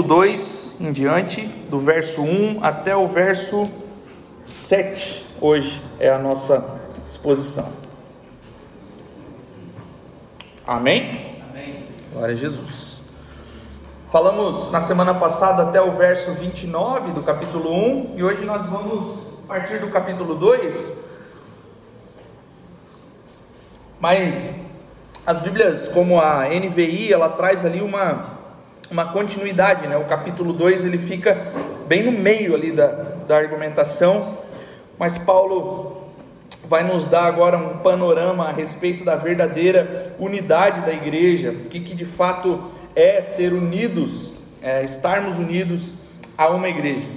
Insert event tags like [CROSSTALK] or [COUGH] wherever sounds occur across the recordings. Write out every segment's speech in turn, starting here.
capítulo 2 em diante, do verso 1 até o verso 7, hoje é a nossa exposição. Amém? Amém. Glória a Jesus. Falamos na semana passada até o verso 29 do capítulo 1 e hoje nós vamos partir do capítulo 2. Mas as Bíblias, como a NVI, ela traz ali uma uma continuidade, né? O capítulo 2 ele fica bem no meio ali da, da argumentação, mas Paulo vai nos dar agora um panorama a respeito da verdadeira unidade da igreja, o que, que de fato é ser unidos, é, estarmos unidos a uma igreja.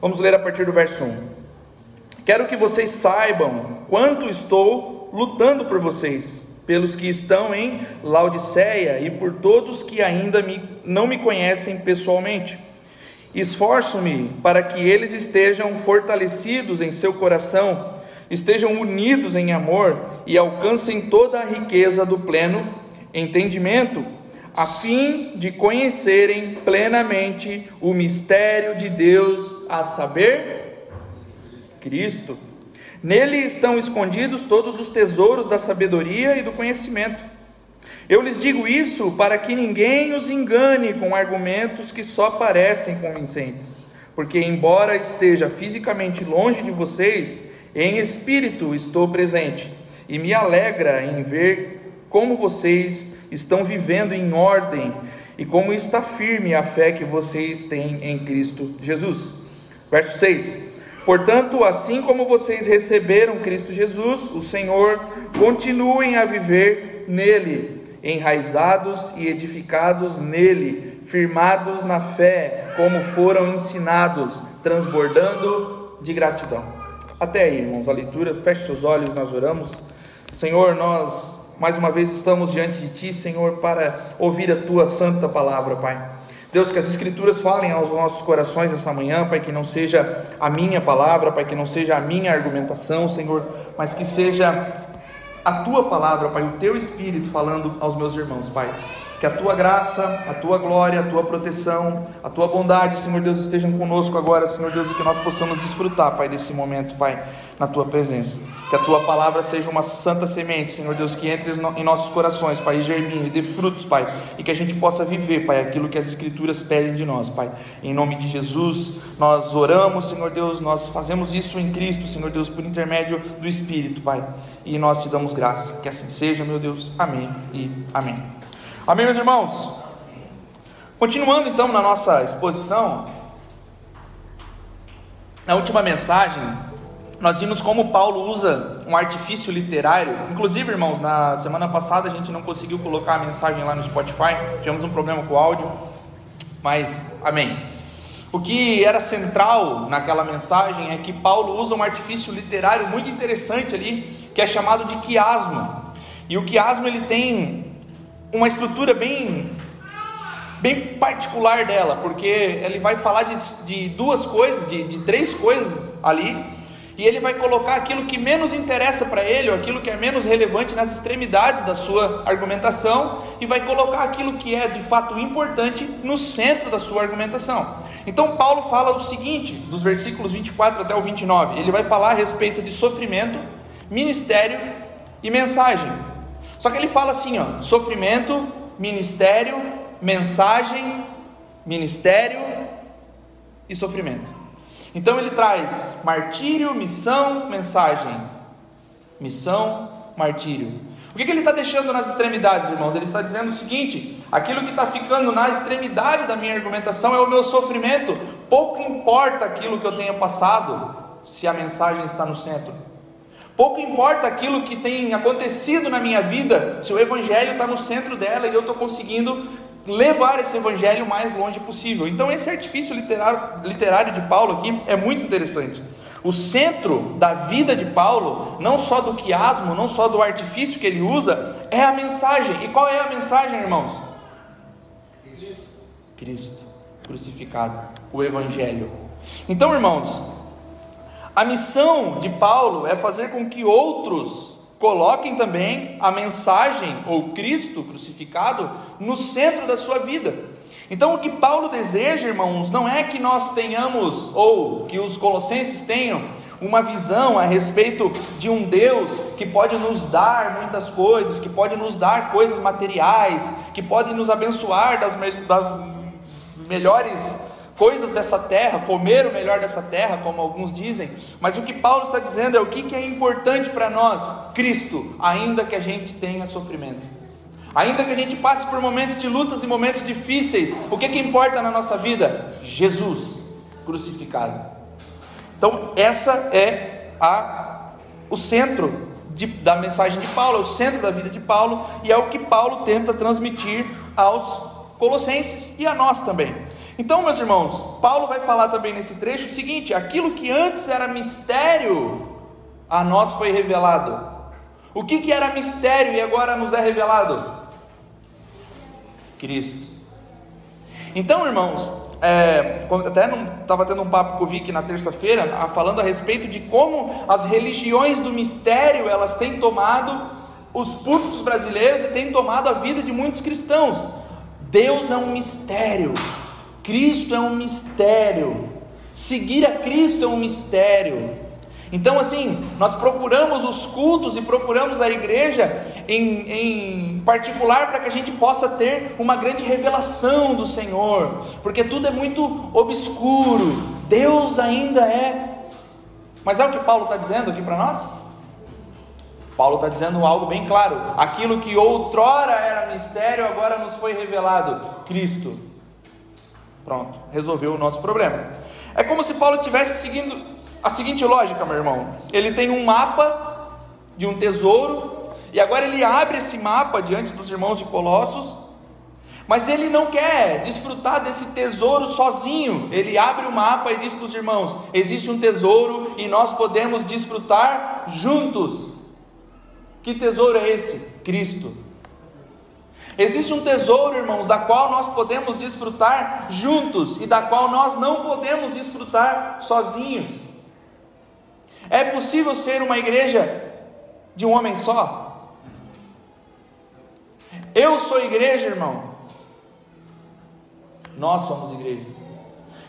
Vamos ler a partir do verso 1. Quero que vocês saibam quanto estou lutando por vocês pelos que estão em Laodiceia e por todos que ainda me, não me conhecem pessoalmente. Esforço-me para que eles estejam fortalecidos em seu coração, estejam unidos em amor e alcancem toda a riqueza do pleno entendimento, a fim de conhecerem plenamente o mistério de Deus, a saber, Cristo Nele estão escondidos todos os tesouros da sabedoria e do conhecimento. Eu lhes digo isso para que ninguém os engane com argumentos que só parecem convincentes, porque, embora esteja fisicamente longe de vocês, em espírito estou presente e me alegra em ver como vocês estão vivendo em ordem e como está firme a fé que vocês têm em Cristo Jesus. Verso 6. Portanto, assim como vocês receberam Cristo Jesus, o Senhor, continuem a viver nele, enraizados e edificados nele, firmados na fé, como foram ensinados, transbordando de gratidão. Até aí, irmãos, a leitura, feche seus olhos, nós oramos. Senhor, nós mais uma vez estamos diante de Ti, Senhor, para ouvir a Tua santa palavra, Pai. Deus, que as Escrituras falem aos nossos corações essa manhã, Pai, que não seja a minha palavra, Pai, que não seja a minha argumentação, Senhor, mas que seja a tua palavra, Pai, o teu Espírito falando aos meus irmãos, Pai. Que a tua graça, a tua glória, a tua proteção, a tua bondade, Senhor Deus, estejam conosco agora, Senhor Deus, e que nós possamos desfrutar, Pai, desse momento, Pai, na tua presença. Que a tua palavra seja uma santa semente, Senhor Deus, que entre em nossos corações, Pai, e germine, dê frutos, Pai, e que a gente possa viver, Pai, aquilo que as Escrituras pedem de nós, Pai. Em nome de Jesus, nós oramos, Senhor Deus, nós fazemos isso em Cristo, Senhor Deus, por intermédio do Espírito, Pai, e nós te damos graça. Que assim seja, meu Deus. Amém e amém. Amém, meus irmãos? Continuando então na nossa exposição, na última mensagem, nós vimos como Paulo usa um artifício literário. Inclusive, irmãos, na semana passada a gente não conseguiu colocar a mensagem lá no Spotify, tivemos um problema com o áudio, mas amém. O que era central naquela mensagem é que Paulo usa um artifício literário muito interessante ali, que é chamado de quiasmo. E o quiasmo ele tem uma estrutura bem, bem particular dela, porque ele vai falar de, de duas coisas, de, de três coisas ali, e ele vai colocar aquilo que menos interessa para ele, ou aquilo que é menos relevante nas extremidades da sua argumentação, e vai colocar aquilo que é de fato importante no centro da sua argumentação. Então, Paulo fala o seguinte, dos versículos 24 até o 29, ele vai falar a respeito de sofrimento, ministério e mensagem. Só que ele fala assim, ó, sofrimento, ministério, mensagem, ministério e sofrimento. Então ele traz martírio, missão, mensagem. Missão, martírio. O que, que ele está deixando nas extremidades, irmãos? Ele está dizendo o seguinte: aquilo que está ficando na extremidade da minha argumentação é o meu sofrimento. Pouco importa aquilo que eu tenha passado, se a mensagem está no centro. Pouco importa aquilo que tem acontecido na minha vida, se o Evangelho está no centro dela e eu estou conseguindo levar esse Evangelho o mais longe possível. Então, esse artifício literário, literário de Paulo aqui é muito interessante. O centro da vida de Paulo, não só do quiasmo, não só do artifício que ele usa, é a mensagem. E qual é a mensagem, irmãos? Cristo, Cristo crucificado, o Evangelho. Então, irmãos, a missão de Paulo é fazer com que outros coloquem também a mensagem ou Cristo crucificado no centro da sua vida. Então, o que Paulo deseja, irmãos, não é que nós tenhamos, ou que os colossenses tenham, uma visão a respeito de um Deus que pode nos dar muitas coisas, que pode nos dar coisas materiais, que pode nos abençoar das, das melhores coisas dessa terra, comer o melhor dessa terra, como alguns dizem, mas o que Paulo está dizendo é o que, é importante para nós? Cristo, ainda que a gente tenha sofrimento, ainda que a gente passe por momentos de lutas e momentos difíceis, o que, que importa na nossa vida? Jesus crucificado. Então, essa é a, o centro de, da mensagem de Paulo, é o centro da vida de Paulo e é o que Paulo tenta transmitir aos Colossenses e a nós também. Então, meus irmãos, Paulo vai falar também nesse trecho o seguinte: aquilo que antes era mistério, a nós foi revelado. O que, que era mistério e agora nos é revelado? Cristo. Então, irmãos, é, até estava tendo um papo com o Vic na terça-feira, falando a respeito de como as religiões do mistério elas têm tomado os púlpitos brasileiros e têm tomado a vida de muitos cristãos. Deus é um mistério. Cristo é um mistério. Seguir a Cristo é um mistério. Então, assim, nós procuramos os cultos e procuramos a igreja em, em particular para que a gente possa ter uma grande revelação do Senhor, porque tudo é muito obscuro. Deus ainda é. Mas é o que Paulo está dizendo aqui para nós? Paulo está dizendo algo bem claro: aquilo que outrora era mistério, agora nos foi revelado: Cristo. Pronto, resolveu o nosso problema. É como se Paulo estivesse seguindo a seguinte lógica, meu irmão. Ele tem um mapa de um tesouro, e agora ele abre esse mapa diante dos irmãos de Colossos, mas ele não quer desfrutar desse tesouro sozinho. Ele abre o mapa e diz para os irmãos: existe um tesouro e nós podemos desfrutar juntos. Que tesouro é esse? Cristo. Existe um tesouro, irmãos, da qual nós podemos desfrutar juntos e da qual nós não podemos desfrutar sozinhos. É possível ser uma igreja de um homem só? Eu sou igreja, irmão. Nós somos igreja.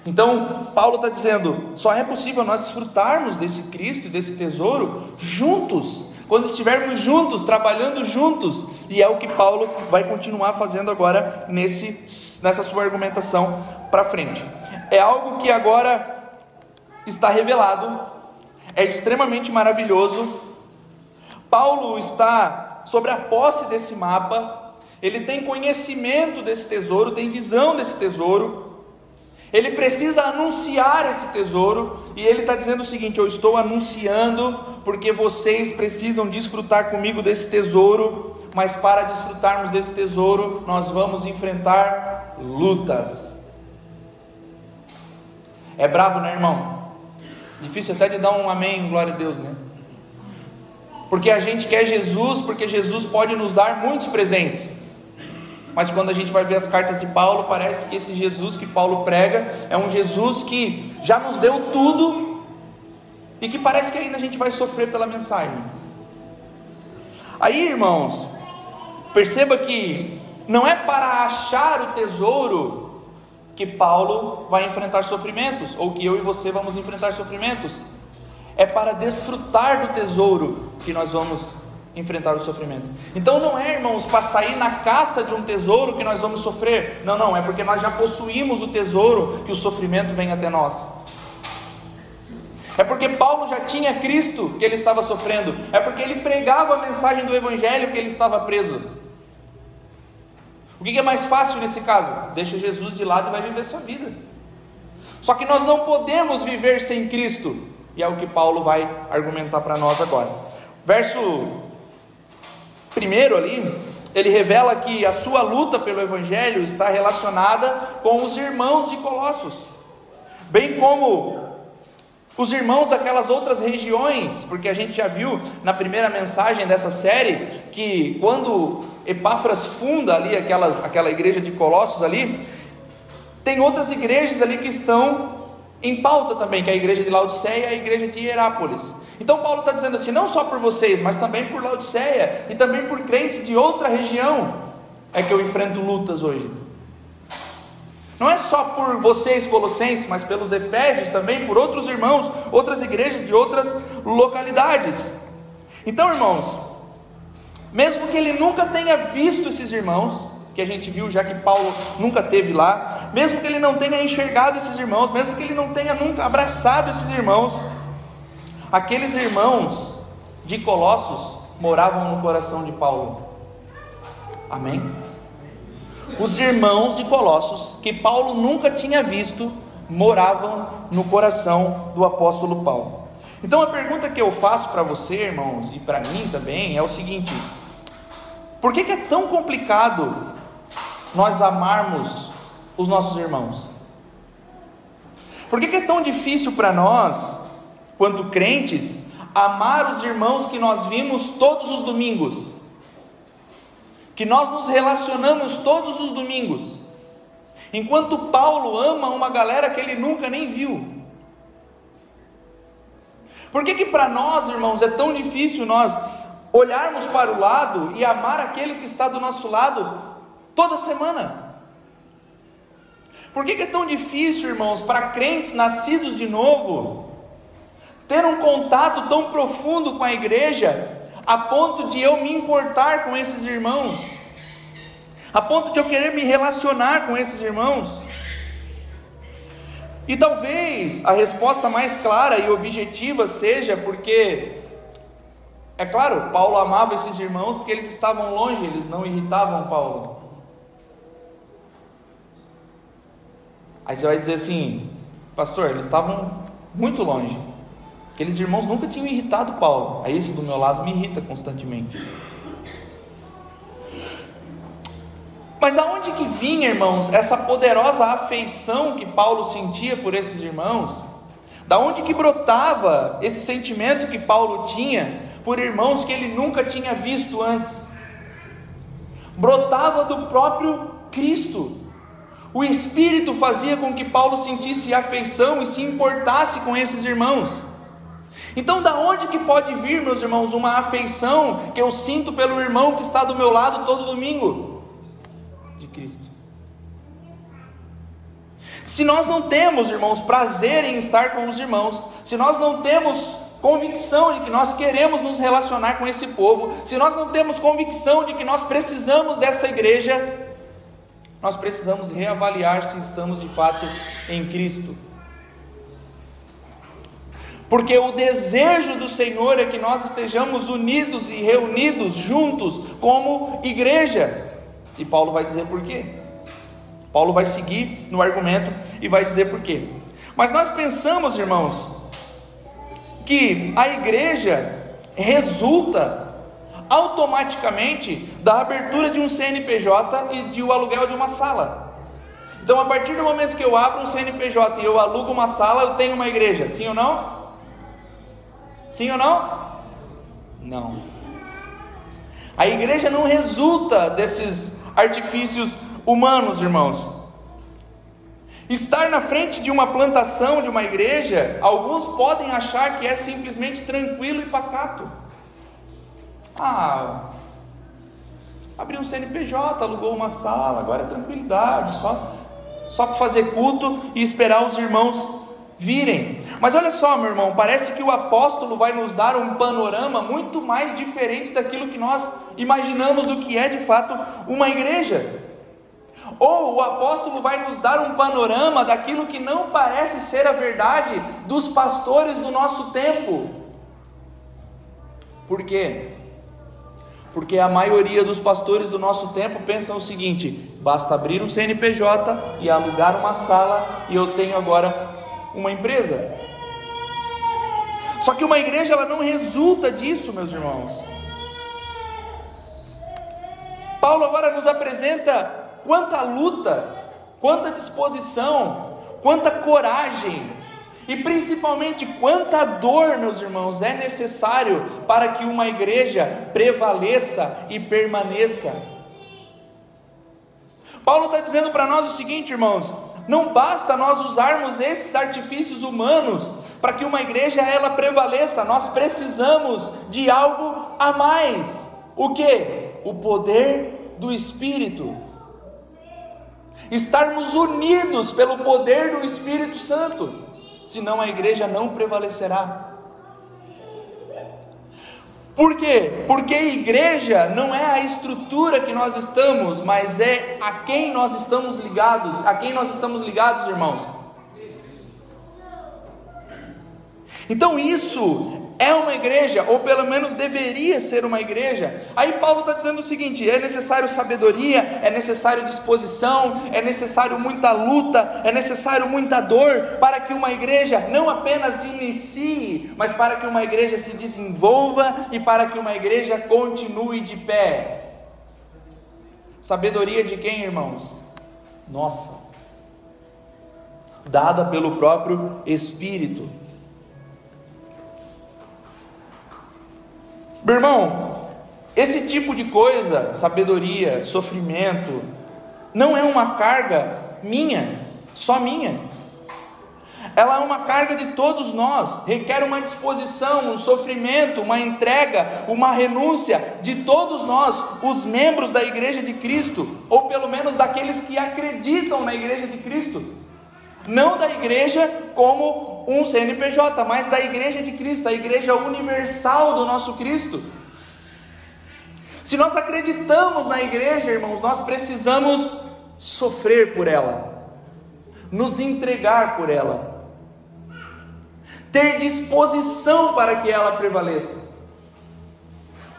Então, Paulo está dizendo: só é possível nós desfrutarmos desse Cristo e desse tesouro juntos quando estivermos juntos, trabalhando juntos, e é o que Paulo vai continuar fazendo agora nesse, nessa sua argumentação para frente. É algo que agora está revelado, é extremamente maravilhoso. Paulo está sobre a posse desse mapa, ele tem conhecimento desse tesouro, tem visão desse tesouro. Ele precisa anunciar esse tesouro, e ele está dizendo o seguinte: Eu estou anunciando, porque vocês precisam desfrutar comigo desse tesouro, mas para desfrutarmos desse tesouro, nós vamos enfrentar lutas. É brabo, né, irmão? Difícil até de dar um amém, glória a Deus, né? Porque a gente quer Jesus, porque Jesus pode nos dar muitos presentes. Mas quando a gente vai ver as cartas de Paulo, parece que esse Jesus que Paulo prega é um Jesus que já nos deu tudo e que parece que ainda a gente vai sofrer pela mensagem. Aí, irmãos, perceba que não é para achar o tesouro que Paulo vai enfrentar sofrimentos, ou que eu e você vamos enfrentar sofrimentos, é para desfrutar do tesouro que nós vamos enfrentar o sofrimento. Então não é, irmãos, para sair na caça de um tesouro que nós vamos sofrer. Não, não, é porque nós já possuímos o tesouro que o sofrimento vem até nós. É porque Paulo já tinha Cristo que ele estava sofrendo. É porque ele pregava a mensagem do Evangelho que ele estava preso. O que é mais fácil nesse caso? Deixa Jesus de lado e vai viver sua vida. Só que nós não podemos viver sem Cristo. E é o que Paulo vai argumentar para nós agora. Verso Primeiro ali, ele revela que a sua luta pelo Evangelho está relacionada com os irmãos de Colossos, bem como os irmãos daquelas outras regiões, porque a gente já viu na primeira mensagem dessa série que quando Epáfras funda ali aquela, aquela igreja de Colossos ali, tem outras igrejas ali que estão em pauta também, que é a igreja de Laodiceia e a igreja de Hierápolis. Então Paulo está dizendo assim, não só por vocês, mas também por Laodiceia e também por crentes de outra região, é que eu enfrento lutas hoje. Não é só por vocês, colossenses, mas pelos efésios também, por outros irmãos, outras igrejas de outras localidades. Então, irmãos, mesmo que ele nunca tenha visto esses irmãos, que a gente viu já que Paulo nunca teve lá, mesmo que ele não tenha enxergado esses irmãos, mesmo que ele não tenha nunca abraçado esses irmãos, aqueles irmãos de Colossos moravam no coração de Paulo. Amém? Os irmãos de Colossos, que Paulo nunca tinha visto, moravam no coração do apóstolo Paulo. Então a pergunta que eu faço para você, irmãos, e para mim também, é o seguinte: por que, que é tão complicado nós amarmos os nossos irmãos? Por que, que é tão difícil para nós, quanto crentes, amar os irmãos que nós vimos todos os domingos? Que nós nos relacionamos todos os domingos? Enquanto Paulo ama uma galera que ele nunca nem viu. Por que que para nós, irmãos, é tão difícil nós olharmos para o lado e amar aquele que está do nosso lado toda semana? Por que, que é tão difícil, irmãos, para crentes nascidos de novo, ter um contato tão profundo com a igreja, a ponto de eu me importar com esses irmãos, a ponto de eu querer me relacionar com esses irmãos? E talvez a resposta mais clara e objetiva seja porque, é claro, Paulo amava esses irmãos porque eles estavam longe, eles não irritavam Paulo. Aí você vai dizer assim, pastor, eles estavam muito longe. Aqueles irmãos nunca tinham irritado Paulo. Aí esse do meu lado me irrita constantemente. Mas aonde que vinha, irmãos, essa poderosa afeição que Paulo sentia por esses irmãos? Da onde que brotava esse sentimento que Paulo tinha por irmãos que ele nunca tinha visto antes? Brotava do próprio Cristo. O Espírito fazia com que Paulo sentisse afeição e se importasse com esses irmãos. Então, da onde que pode vir, meus irmãos, uma afeição que eu sinto pelo irmão que está do meu lado todo domingo? Cristo. Se nós não temos, irmãos, prazer em estar com os irmãos, se nós não temos convicção de que nós queremos nos relacionar com esse povo, se nós não temos convicção de que nós precisamos dessa igreja, nós precisamos reavaliar se estamos de fato em Cristo. Porque o desejo do Senhor é que nós estejamos unidos e reunidos juntos como igreja. E Paulo vai dizer por quê. Paulo vai seguir no argumento e vai dizer por quê. Mas nós pensamos, irmãos, que a igreja resulta automaticamente da abertura de um CNPJ e de o aluguel de uma sala. Então, a partir do momento que eu abro um CNPJ e eu alugo uma sala, eu tenho uma igreja. Sim ou não? Sim ou não? Não. A igreja não resulta desses artifícios humanos, irmãos. Estar na frente de uma plantação, de uma igreja, alguns podem achar que é simplesmente tranquilo e pacato. Ah, abriu um CNPJ, alugou uma sala, agora é tranquilidade, só, só para fazer culto e esperar os irmãos virem. Mas olha só, meu irmão, parece que o apóstolo vai nos dar um panorama muito mais diferente daquilo que nós imaginamos do que é de fato uma igreja. Ou o apóstolo vai nos dar um panorama daquilo que não parece ser a verdade dos pastores do nosso tempo. Por quê? Porque a maioria dos pastores do nosso tempo pensam o seguinte: basta abrir um CNPJ e alugar uma sala e eu tenho agora uma empresa. Só que uma igreja ela não resulta disso, meus irmãos. Paulo agora nos apresenta quanta luta, quanta disposição, quanta coragem e principalmente quanta dor, meus irmãos, é necessário para que uma igreja prevaleça e permaneça. Paulo está dizendo para nós o seguinte, irmãos: não basta nós usarmos esses artifícios humanos Para que uma igreja ela prevaleça, nós precisamos de algo a mais. O que? O poder do Espírito. Estarmos unidos pelo poder do Espírito Santo, senão a igreja não prevalecerá. Por quê? Porque igreja não é a estrutura que nós estamos, mas é a quem nós estamos ligados. A quem nós estamos ligados, irmãos? Então isso é uma igreja, ou pelo menos deveria ser uma igreja. Aí Paulo está dizendo o seguinte: é necessário sabedoria, é necessário disposição, é necessário muita luta, é necessário muita dor para que uma igreja não apenas inicie, mas para que uma igreja se desenvolva e para que uma igreja continue de pé. Sabedoria de quem, irmãos? Nossa, dada pelo próprio Espírito. Meu irmão, esse tipo de coisa, sabedoria, sofrimento, não é uma carga minha, só minha. Ela é uma carga de todos nós, requer uma disposição, um sofrimento, uma entrega, uma renúncia de todos nós, os membros da igreja de Cristo, ou pelo menos daqueles que acreditam na igreja de Cristo. Não da igreja como um CNPJ, mas da igreja de Cristo, a igreja universal do nosso Cristo. Se nós acreditamos na igreja, irmãos, nós precisamos sofrer por ela, nos entregar por ela, ter disposição para que ela prevaleça.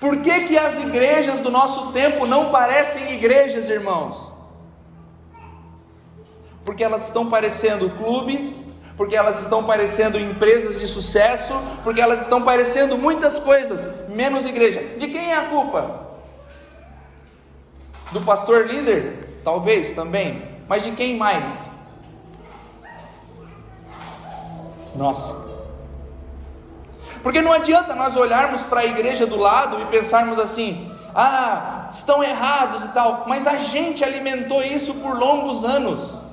Por que, que as igrejas do nosso tempo não parecem igrejas, irmãos? porque elas estão parecendo clubes, porque elas estão parecendo empresas de sucesso, porque elas estão parecendo muitas coisas, menos igreja. De quem é a culpa? Do pastor líder? Talvez também, mas de quem mais? Nossa. Porque não adianta nós olharmos para a igreja do lado e pensarmos assim: ah, estão errados e tal, mas a gente alimentou isso por longos anos.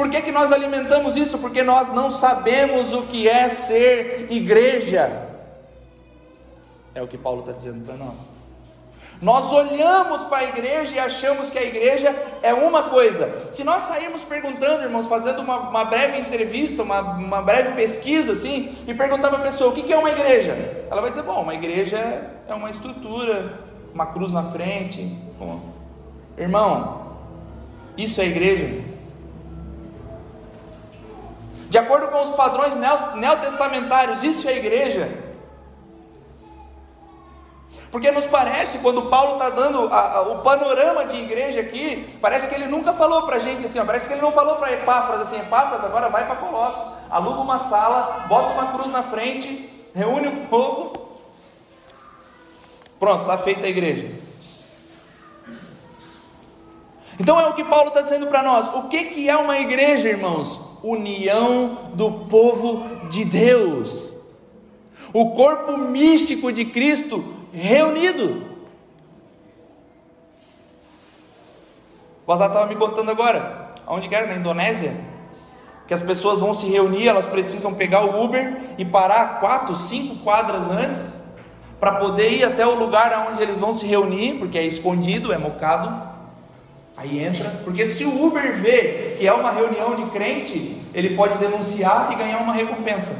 Por que, que nós alimentamos isso? Porque nós não sabemos o que é ser igreja. É o que Paulo está dizendo para nós. Nós olhamos para a igreja e achamos que a igreja é uma coisa. Se nós sairmos perguntando, irmãos, fazendo uma, uma breve entrevista, uma, uma, breve pesquisa assim, e perguntar para a pessoa o que, que é uma igreja, ela vai dizer: bom, uma igreja é uma estrutura, uma cruz na frente. Bom, irmão, isso é igreja? De acordo com os padrões neotestamentários, isso é igreja. Porque nos parece, quando Paulo está dando a, a, o panorama de igreja aqui, parece que ele nunca falou para a gente assim, ó, parece que ele não falou para Epáfras assim, Epáfras, agora vai para Colossos, aluga uma sala, bota uma cruz na frente, reúne um povo, pronto, está feita a igreja. Então é o que Paulo está dizendo para nós. O que, que é uma igreja, irmãos? União do povo de Deus, o corpo místico de Cristo reunido. O Azar estava me contando agora, aonde que era? Na Indonésia? Que as pessoas vão se reunir, elas precisam pegar o Uber e parar quatro, cinco quadras antes, para poder ir até o lugar onde eles vão se reunir, porque é escondido, é mocado. Aí entra, porque se o Uber vê que é uma reunião de crente, ele pode denunciar e ganhar uma recompensa.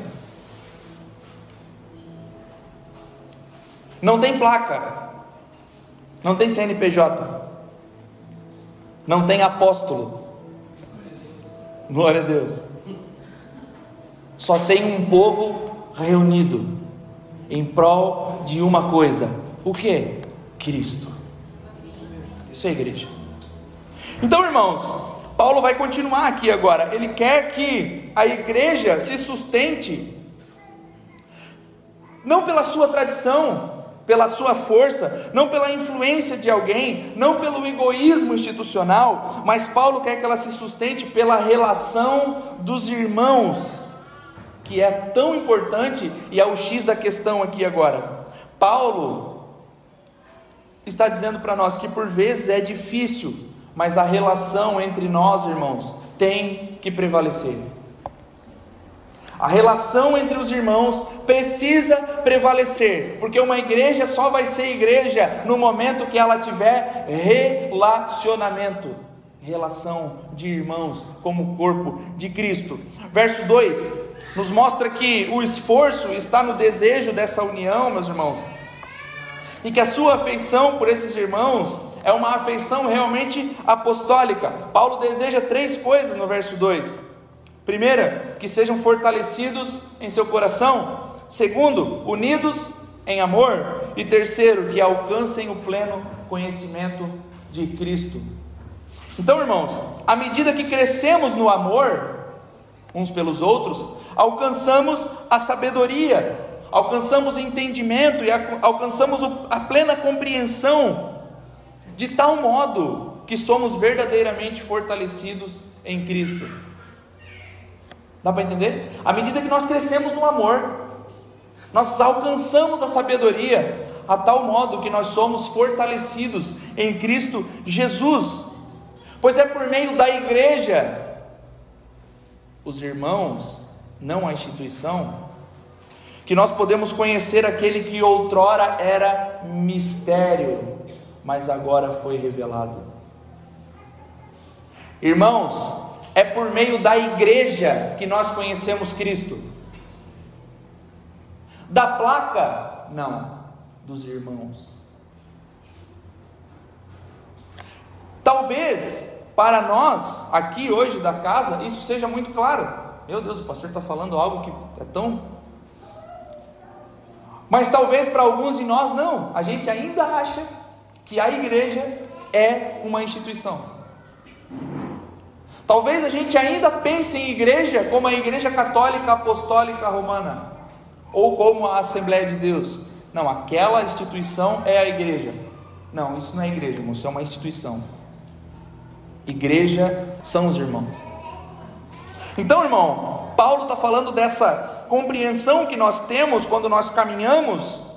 Não tem placa, não tem CNPJ, não tem apóstolo. Glória a Deus. Só tem um povo reunido em prol de uma coisa: o que? Cristo. Isso é igreja. Então, irmãos, Paulo vai continuar aqui agora. Ele quer que a igreja se sustente não pela sua tradição, pela sua força, não pela influência de alguém, não pelo egoísmo institucional, mas Paulo quer que ela se sustente pela relação dos irmãos, que é tão importante e é o X da questão aqui agora. Paulo está dizendo para nós que por vezes é difícil mas a relação entre nós, irmãos, tem que prevalecer. A relação entre os irmãos precisa prevalecer, porque uma igreja só vai ser igreja no momento que ela tiver relacionamento relação de irmãos como corpo de Cristo. Verso 2 nos mostra que o esforço está no desejo dessa união, meus irmãos, e que a sua afeição por esses irmãos é uma afeição realmente apostólica. Paulo deseja três coisas no verso 2 Primeira, que sejam fortalecidos em seu coração. Segundo, unidos em amor. E terceiro, que alcancem o pleno conhecimento de Cristo. Então, irmãos, à medida que crescemos no amor uns pelos outros, alcançamos a sabedoria, alcançamos entendimento e alcançamos a plena compreensão, de tal modo que somos verdadeiramente fortalecidos em Cristo. Dá para entender? À medida que nós crescemos no amor, nós alcançamos a sabedoria, a tal modo que nós somos fortalecidos em Cristo Jesus. Pois é por meio da igreja, os irmãos, não a instituição, que nós podemos conhecer aquele que outrora era mistério, mas agora foi revelado. Irmãos, é por meio da igreja que nós conhecemos Cristo. Da placa? Não, dos irmãos. Talvez para nós, aqui hoje da casa, isso seja muito claro. Meu Deus, o pastor está falando algo que é tão. Mas talvez para alguns de nós não. A gente ainda acha que a igreja é uma instituição. Talvez a gente ainda pense em igreja como a Igreja Católica Apostólica Romana, ou como a Assembleia de Deus. Não, aquela instituição é a igreja. Não, isso não é igreja, irmão, isso é uma instituição. Igreja são os irmãos. Então, irmão, Paulo está falando dessa compreensão que nós temos quando nós caminhamos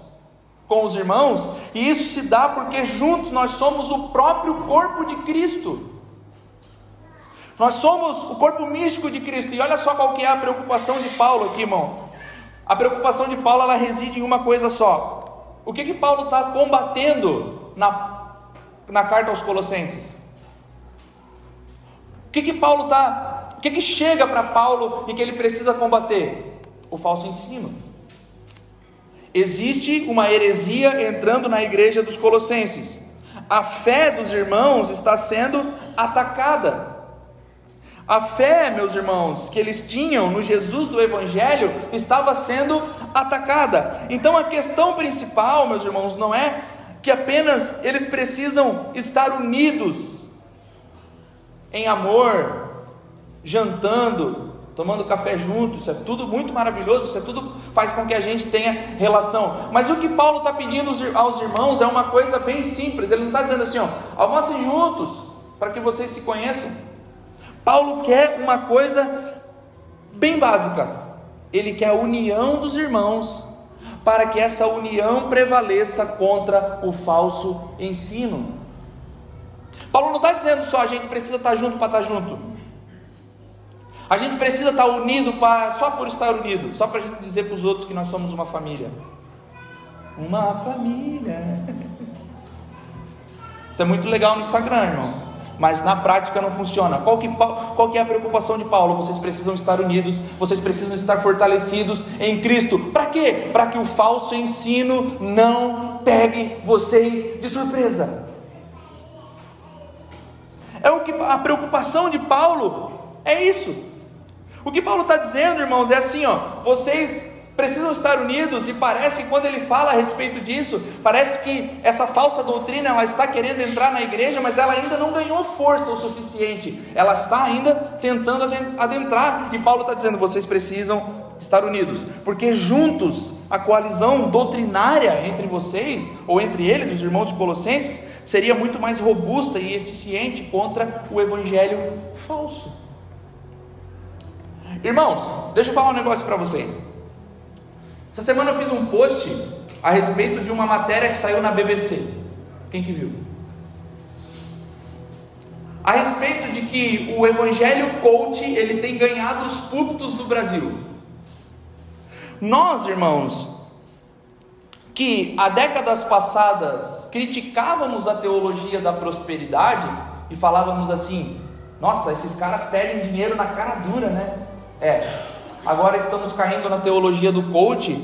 com os irmãos, e isso se dá porque juntos nós somos o próprio corpo de Cristo. Nós somos o corpo místico de Cristo. E olha só qual que é a preocupação de Paulo aqui, irmão. A preocupação de Paulo ela reside em uma coisa só. O que que Paulo está combatendo na, na carta aos Colossenses? O que que Paulo está? O que que chega para Paulo e que ele precisa combater? O falso ensino. Existe uma heresia entrando na igreja dos Colossenses. A fé dos irmãos está sendo atacada. A fé, meus irmãos, que eles tinham no Jesus do Evangelho estava sendo atacada. Então a questão principal, meus irmãos, não é que apenas eles precisam estar unidos em amor, jantando, tomando café juntos, isso é tudo muito maravilhoso, isso é tudo faz com que a gente tenha relação. Mas o que Paulo está pedindo aos irmãos é uma coisa bem simples. Ele não está dizendo assim, ó, almocem juntos para que vocês se conheçam. Paulo quer uma coisa bem básica. Ele quer a união dos irmãos, para que essa união prevaleça contra o falso ensino. Paulo não está dizendo só a gente precisa estar junto para estar junto. A gente precisa estar unido para, só por estar unido, só para a gente dizer para os outros que nós somos uma família. Uma família. Isso é muito legal no Instagram, irmão mas na prática não funciona. Qual que, qual que é a preocupação de Paulo? Vocês precisam estar unidos, vocês precisam estar fortalecidos em Cristo. Para quê? Para que o falso ensino não pegue vocês de surpresa. É o que a preocupação de Paulo é isso. O que Paulo está dizendo, irmãos, é assim: ó, vocês precisam estar unidos e parece que quando ele fala a respeito disso, parece que essa falsa doutrina ela está querendo entrar na igreja, mas ela ainda não ganhou força o suficiente. Ela está ainda tentando adentrar e Paulo está dizendo: vocês precisam estar unidos, porque juntos a coalizão doutrinária entre vocês ou entre eles, os irmãos de Colossenses, seria muito mais robusta e eficiente contra o evangelho falso. Irmãos, deixa eu falar um negócio para vocês. Essa semana eu fiz um post a respeito de uma matéria que saiu na BBC. Quem que viu? A respeito de que o evangelho coach ele tem ganhado os púlpitos do Brasil. Nós, irmãos, que há décadas passadas criticávamos a teologia da prosperidade e falávamos assim: nossa, esses caras pedem dinheiro na cara dura, né? É. Agora estamos caindo na teologia do coach,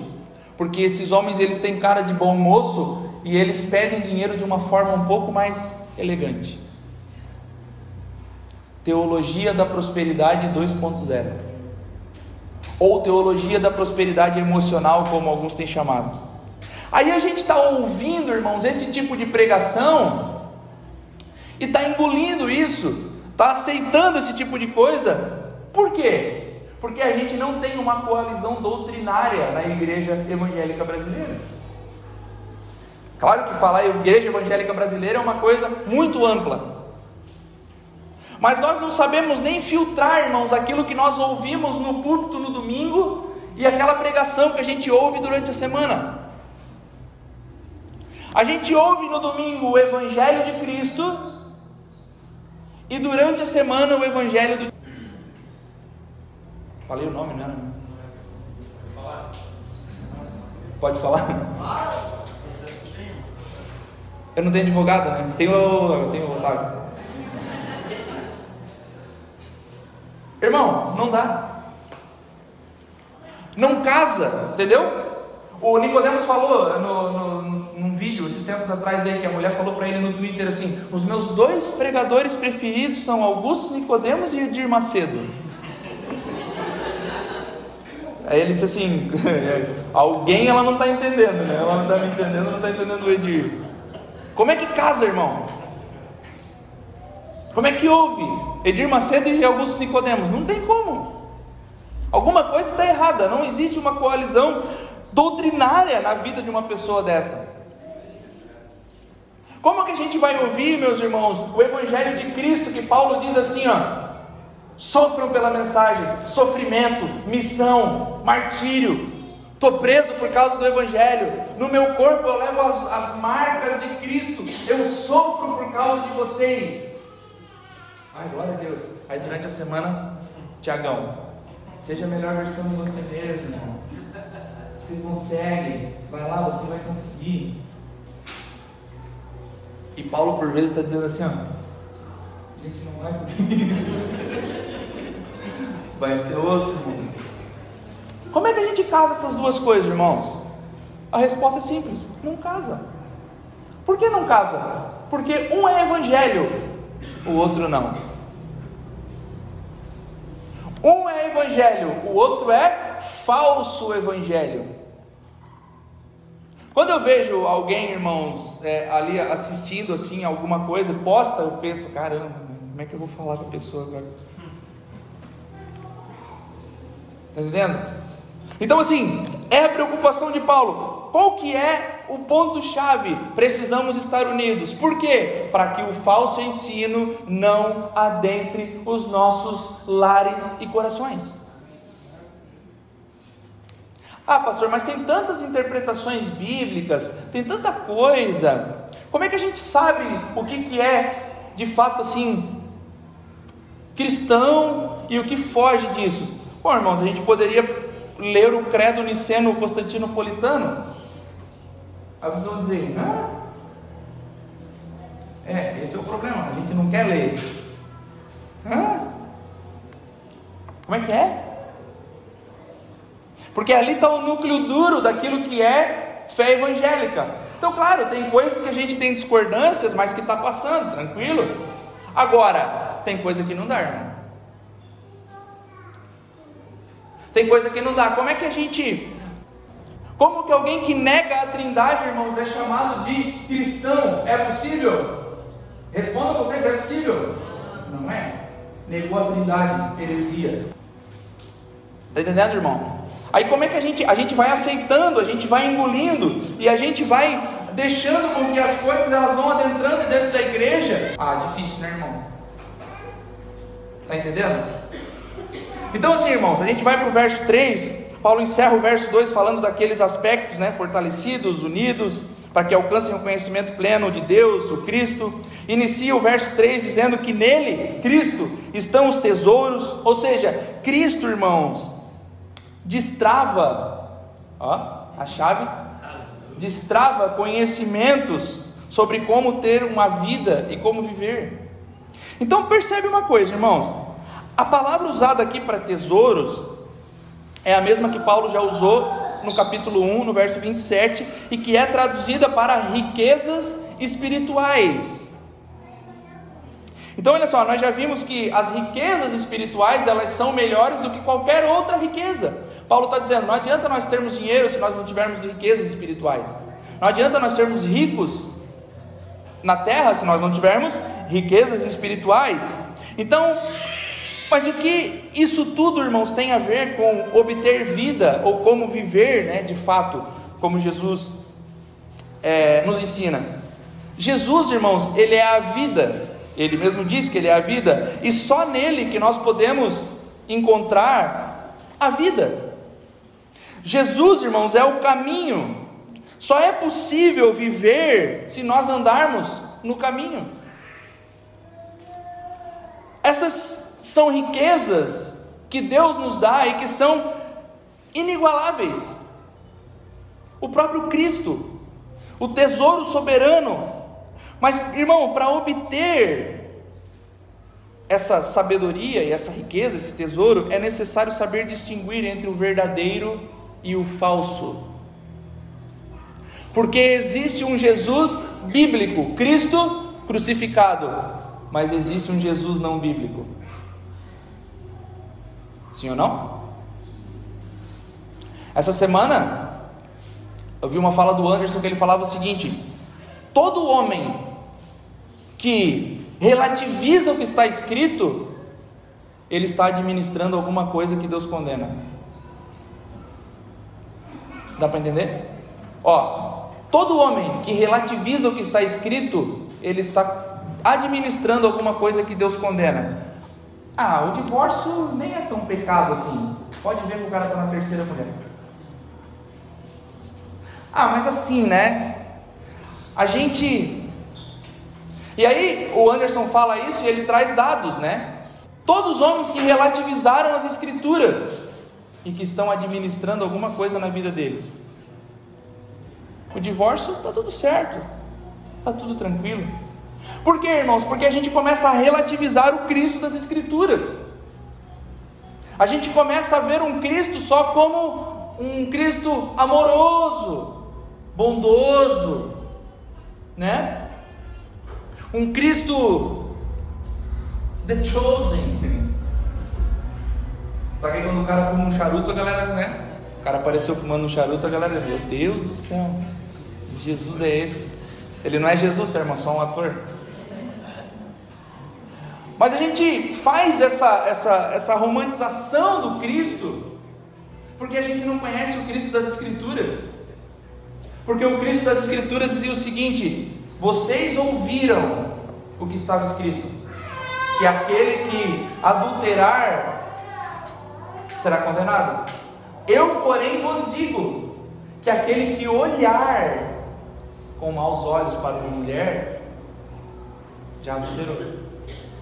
porque esses homens eles têm cara de bom moço e eles pedem dinheiro de uma forma um pouco mais elegante. Teologia da prosperidade 2.0. Ou teologia da prosperidade emocional, como alguns têm chamado. Aí a gente está ouvindo, irmãos, esse tipo de pregação e está engolindo isso, está aceitando esse tipo de coisa. Por quê? Porque a gente não tem uma coalizão doutrinária na igreja evangélica brasileira. Claro que falar igreja evangélica brasileira é uma coisa muito ampla. Mas nós não sabemos nem filtrar, irmãos, aquilo que nós ouvimos no púlpito no domingo e aquela pregação que a gente ouve durante a semana. A gente ouve no domingo o Evangelho de Cristo e durante a semana o Evangelho do. Falei o nome, era? Pode falar? Eu não tenho advogado, né? Tenho, tenho o Otávio. Irmão, não dá. Não casa, entendeu? O Nicodemos falou no, no, num vídeo, esses tempos atrás aí, que a mulher falou para ele no Twitter assim: os meus dois pregadores preferidos são Augusto Nicodemos e Edir Macedo. Aí ele disse assim: [LAUGHS] alguém ela não está entendendo, né? Ela não está me entendendo, não está entendendo o Edir. Como é que casa, irmão? Como é que houve Edir Macedo e Augusto Nicodemos? Não tem como. Alguma coisa está errada. Não existe uma coalizão doutrinária na vida de uma pessoa dessa. Como que a gente vai ouvir, meus irmãos, o Evangelho de Cristo que Paulo diz assim, ó, sofram pela mensagem, sofrimento, missão, martírio, estou preso por causa do Evangelho, no meu corpo eu levo as, as marcas de Cristo, eu sofro por causa de vocês. Ai, glória a Deus. Aí durante a semana, Tiagão, seja a melhor versão de você mesmo, irmão. Você consegue, vai lá, você vai conseguir. E Paulo por vezes está dizendo assim, ó, a gente não vai conseguir. Vai ser osso, irmãos. Como é que a gente casa essas duas coisas, irmãos? A resposta é simples: não casa. Por que não casa? Porque um é evangelho, o outro não. Um é evangelho, o outro é falso evangelho. Quando eu vejo alguém, irmãos, é, ali assistindo assim alguma coisa, posta, eu penso, caramba, como é que eu vou falar com a pessoa agora? Está entendendo? Então assim, é a preocupação de Paulo. Qual que é o ponto chave? Precisamos estar unidos. Por quê? Para que o falso ensino não adentre os nossos lares e corações. Ah, pastor, mas tem tantas interpretações bíblicas, tem tanta coisa. Como é que a gente sabe o que, que é de fato assim cristão e o que foge disso? Bom, irmãos, a gente poderia ler o credo niceno constantinopolitano. Aí vocês vão dizer, ah, é, esse é o problema, a gente não quer ler. Hã? Como é que é? Porque ali está o núcleo duro daquilo que é fé evangélica. Então, claro, tem coisas que a gente tem discordâncias, mas que está passando, tranquilo. Agora, tem coisa que não dá, irmão. Tem coisa que não dá. Como é que a gente. Como que alguém que nega a trindade, irmãos, é chamado de cristão? É possível? Responda vocês, é possível? Não é? Negou a trindade, heresia. Está entendendo, irmão? Aí como é que a gente, a gente vai aceitando, a gente vai engolindo e a gente vai deixando com que as coisas elas vão adentrando dentro da igreja? Ah, difícil, né, irmão? Tá entendendo? Então assim, irmãos, a gente vai para o verso 3, Paulo encerra o verso 2 falando daqueles aspectos, né, fortalecidos, unidos, para que alcancem o conhecimento pleno de Deus, o Cristo. Inicia o verso 3 dizendo que nele, Cristo, estão os tesouros, ou seja, Cristo, irmãos, destrava Ó, a chave destrava conhecimentos sobre como ter uma vida e como viver. Então percebe uma coisa, irmãos. A palavra usada aqui para tesouros é a mesma que Paulo já usou no capítulo 1, no verso 27, e que é traduzida para riquezas espirituais. Então, olha só, nós já vimos que as riquezas espirituais elas são melhores do que qualquer outra riqueza. Paulo está dizendo: não adianta nós termos dinheiro se nós não tivermos riquezas espirituais. Não adianta nós sermos ricos na terra se nós não tivermos riquezas espirituais. Então, mas o que isso tudo, irmãos, tem a ver com obter vida ou como viver, né, de fato, como Jesus é, nos ensina? Jesus, irmãos, ele é a vida. Ele mesmo diz que ele é a vida e só nele que nós podemos encontrar a vida. Jesus, irmãos, é o caminho. Só é possível viver se nós andarmos no caminho. Essas são riquezas que Deus nos dá e que são inigualáveis. O próprio Cristo, o tesouro soberano. Mas, irmão, para obter essa sabedoria e essa riqueza, esse tesouro, é necessário saber distinguir entre o verdadeiro e o falso. Porque existe um Jesus bíblico, Cristo crucificado, mas existe um Jesus não bíblico. Sim ou não? Essa semana eu vi uma fala do Anderson que ele falava o seguinte: todo homem que relativiza o que está escrito, ele está administrando alguma coisa que Deus condena. Dá para entender? Ó, todo homem que relativiza o que está escrito, ele está administrando alguma coisa que Deus condena. Ah, o divórcio nem é tão pecado assim. Pode ver que o cara está na terceira mulher. Ah, mas assim, né? A gente. E aí, o Anderson fala isso e ele traz dados, né? Todos os homens que relativizaram as Escrituras e que estão administrando alguma coisa na vida deles. O divórcio está tudo certo, está tudo tranquilo. Por quê, irmãos? Porque a gente começa a relativizar o Cristo das Escrituras. A gente começa a ver um Cristo só como um Cristo amoroso, bondoso, né? Um Cristo the chosen. Só que quando o cara fuma um charuto, a galera, né? O cara apareceu fumando um charuto, a galera, meu Deus do céu, Jesus é esse. Ele não é Jesus, tá, irmão? Só um ator. Mas a gente faz essa, essa, essa romantização do Cristo, porque a gente não conhece o Cristo das Escrituras. Porque o Cristo das Escrituras dizia o seguinte: vocês ouviram o que estava escrito, que aquele que adulterar será condenado. Eu, porém, vos digo que aquele que olhar com maus olhos para uma mulher já adulterou.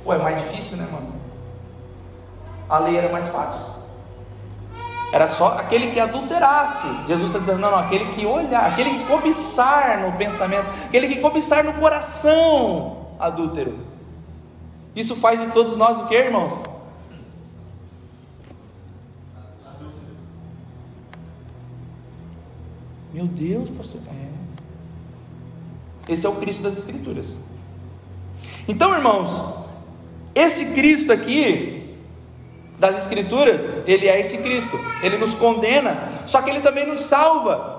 Pô, é mais difícil, né, mano? A lei era mais fácil. Era só aquele que adulterasse. Jesus está dizendo, não, não, aquele que olhar, aquele que cobiçar no pensamento, aquele que cobiçar no coração adúltero. Isso faz de todos nós o que, irmãos? Meu Deus, pastor. É. Esse é o Cristo das Escrituras. Então, irmãos, esse Cristo aqui, das Escrituras, ele é esse Cristo, ele nos condena, só que ele também nos salva.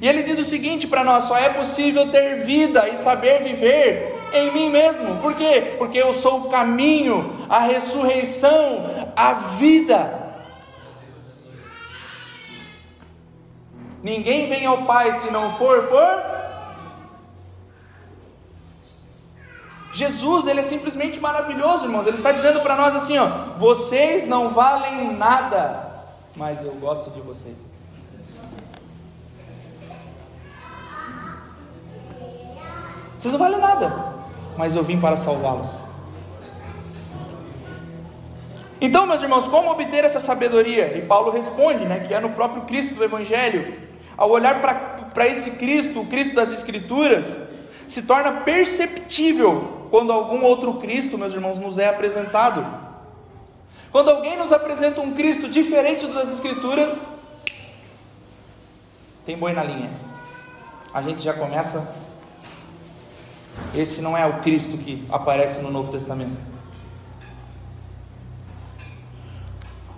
E ele diz o seguinte para nós: só é possível ter vida e saber viver em mim mesmo. Por quê? Porque eu sou o caminho, a ressurreição, a vida. Ninguém vem ao Pai se não for por Jesus, ele é simplesmente maravilhoso, irmãos. Ele está dizendo para nós assim: ó, vocês não valem nada, mas eu gosto de vocês. Vocês não valem nada, mas eu vim para salvá-los. Então, meus irmãos, como obter essa sabedoria? E Paulo responde, né, que é no próprio Cristo do Evangelho. Ao olhar para esse Cristo, o Cristo das Escrituras, se torna perceptível quando algum outro Cristo, meus irmãos, nos é apresentado. Quando alguém nos apresenta um Cristo diferente das Escrituras, tem boi na linha. A gente já começa. Esse não é o Cristo que aparece no Novo Testamento.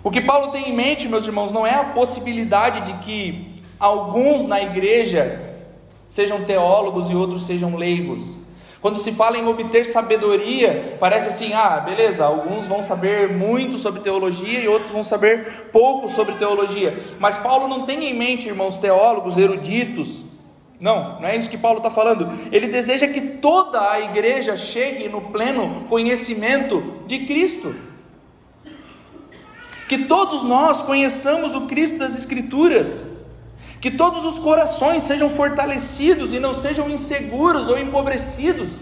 O que Paulo tem em mente, meus irmãos, não é a possibilidade de que alguns na igreja sejam teólogos e outros sejam leigos. Quando se fala em obter sabedoria, parece assim: ah, beleza, alguns vão saber muito sobre teologia e outros vão saber pouco sobre teologia. Mas Paulo não tem em mente, irmãos, teólogos, eruditos. Não, não é isso que Paulo está falando. Ele deseja que toda a igreja chegue no pleno conhecimento de Cristo que todos nós conheçamos o Cristo das Escrituras, que todos os corações sejam fortalecidos e não sejam inseguros ou empobrecidos,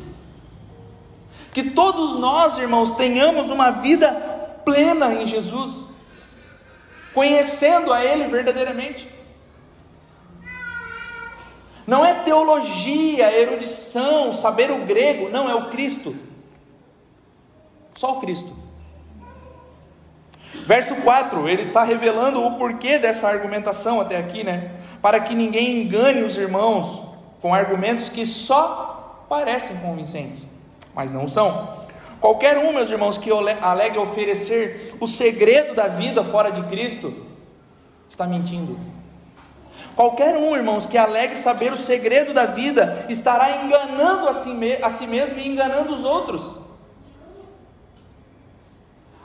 que todos nós, irmãos, tenhamos uma vida plena em Jesus, conhecendo a Ele verdadeiramente. Não é teologia, erudição, saber o grego, não, é o Cristo. Só o Cristo. Verso 4, ele está revelando o porquê dessa argumentação até aqui, né? Para que ninguém engane os irmãos com argumentos que só parecem convincentes, mas não são. Qualquer um, meus irmãos, que alegue oferecer o segredo da vida fora de Cristo, está mentindo. Qualquer um, irmãos, que alegue saber o segredo da vida, estará enganando a si, a si mesmo e enganando os outros.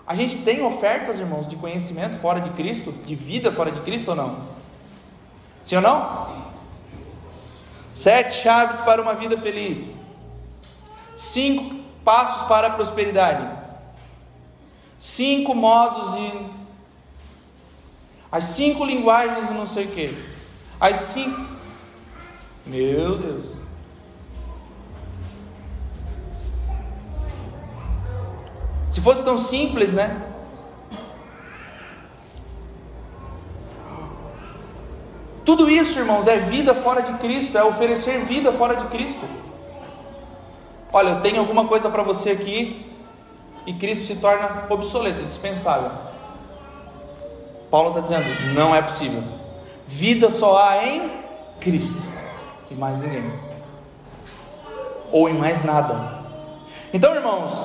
A gente tem ofertas, irmãos, de conhecimento fora de Cristo, de vida fora de Cristo ou não? Sim ou não? Sete chaves para uma vida feliz. Cinco passos para a prosperidade. Cinco modos de. As cinco linguagens de não sei o que. As cinco. Meu Deus. Se fosse tão simples, né? Tudo isso, irmãos, é vida fora de Cristo, é oferecer vida fora de Cristo. Olha, eu tenho alguma coisa para você aqui e Cristo se torna obsoleto, dispensável. Paulo está dizendo: não é possível. Vida só há em Cristo e mais ninguém, ou em mais nada. Então, irmãos,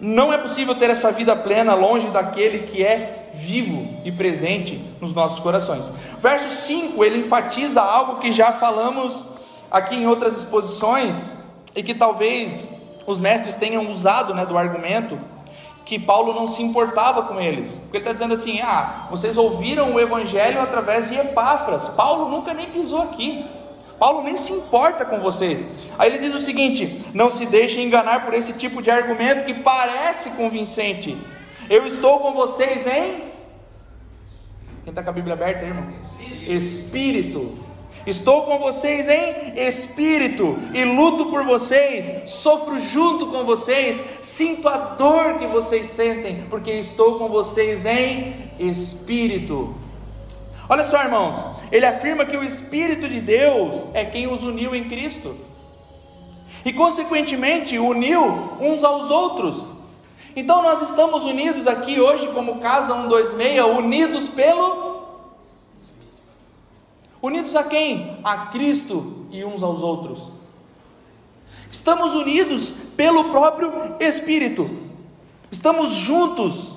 não é possível ter essa vida plena longe daquele que é vivo e presente nos nossos corações. Verso 5, ele enfatiza algo que já falamos aqui em outras exposições e que talvez os mestres tenham usado né, do argumento que Paulo não se importava com eles. Porque ele está dizendo assim: ah, vocês ouviram o evangelho através de Epáfras. Paulo nunca nem pisou aqui. Paulo nem se importa com vocês. Aí ele diz o seguinte: não se deixem enganar por esse tipo de argumento que parece convincente. Eu estou com vocês em. Quem está com a Bíblia aberta, irmão? Espírito. Estou com vocês em espírito e luto por vocês, sofro junto com vocês, sinto a dor que vocês sentem, porque estou com vocês em espírito. Olha só, irmãos, ele afirma que o Espírito de Deus é quem os uniu em Cristo, e consequentemente uniu uns aos outros. Então nós estamos unidos aqui hoje, como Casa 126, unidos pelo. Unidos a quem? A Cristo e uns aos outros. Estamos unidos pelo próprio Espírito. Estamos juntos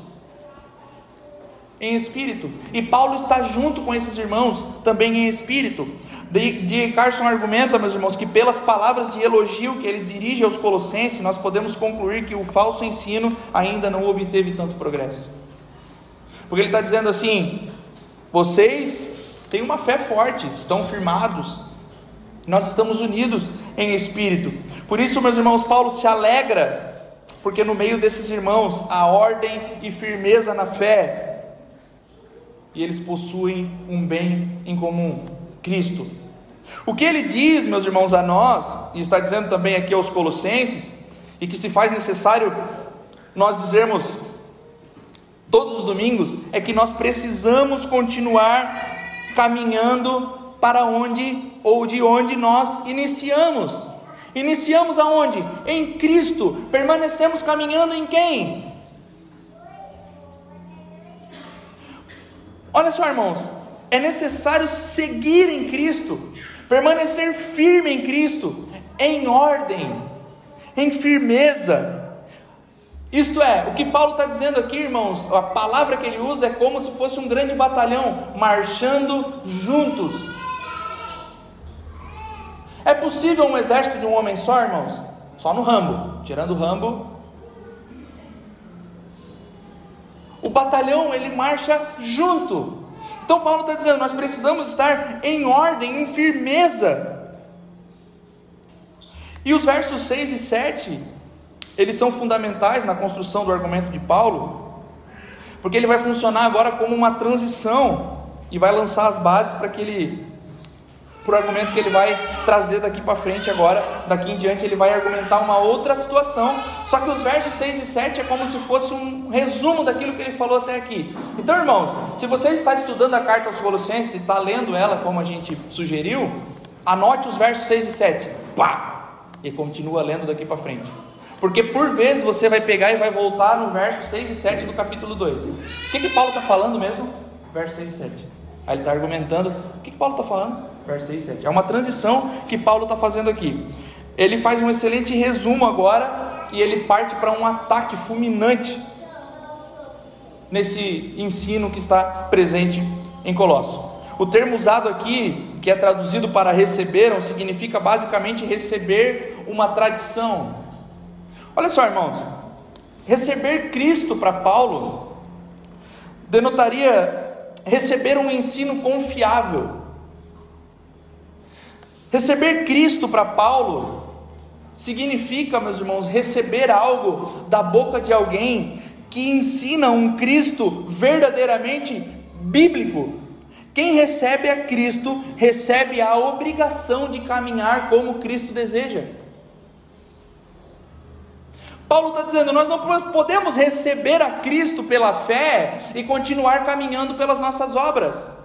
em espírito. E Paulo está junto com esses irmãos também em espírito. De Carson argumenta, meus irmãos, que pelas palavras de elogio que ele dirige aos Colossenses, nós podemos concluir que o falso ensino ainda não obteve tanto progresso. Porque ele está dizendo assim: vocês têm uma fé forte, estão firmados, nós estamos unidos em espírito. Por isso, meus irmãos, Paulo se alegra, porque no meio desses irmãos há ordem e firmeza na fé, e eles possuem um bem em comum: Cristo. O que ele diz, meus irmãos, a nós, e está dizendo também aqui aos Colossenses, e que se faz necessário nós dizermos todos os domingos é que nós precisamos continuar caminhando para onde ou de onde nós iniciamos. Iniciamos aonde? Em Cristo. Permanecemos caminhando em quem? Olha só, irmãos, é necessário seguir em Cristo, permanecer firme em Cristo, em ordem, em firmeza. Isto é, o que Paulo está dizendo aqui, irmãos, a palavra que ele usa é como se fosse um grande batalhão marchando juntos. É possível um exército de um homem só, irmãos? Só no Rambo. Tirando o Rambo. O batalhão ele marcha junto. Então Paulo está dizendo: nós precisamos estar em ordem, em firmeza. E os versos 6 e 7, eles são fundamentais na construção do argumento de Paulo, porque ele vai funcionar agora como uma transição e vai lançar as bases para que ele para o argumento que ele vai trazer daqui para frente agora, daqui em diante ele vai argumentar uma outra situação, só que os versos 6 e 7 é como se fosse um resumo daquilo que ele falou até aqui. Então, irmãos, se você está estudando a carta aos Colossenses está lendo ela como a gente sugeriu, anote os versos 6 e 7, pá, e continua lendo daqui para frente. Porque por vezes você vai pegar e vai voltar no verso 6 e 7 do capítulo 2. O que, que Paulo está falando mesmo? Verso 6 e 7. Aí ele está argumentando. O que, que Paulo está falando? Verso 6 e 7. É uma transição que Paulo está fazendo aqui. Ele faz um excelente resumo agora e ele parte para um ataque fulminante nesse ensino que está presente em Colossos. O termo usado aqui, que é traduzido para receberam, significa basicamente receber uma tradição. Olha só, irmãos, receber Cristo para Paulo denotaria receber um ensino confiável Receber Cristo para Paulo significa, meus irmãos, receber algo da boca de alguém que ensina um Cristo verdadeiramente bíblico. Quem recebe a Cristo recebe a obrigação de caminhar como Cristo deseja. Paulo está dizendo: nós não podemos receber a Cristo pela fé e continuar caminhando pelas nossas obras.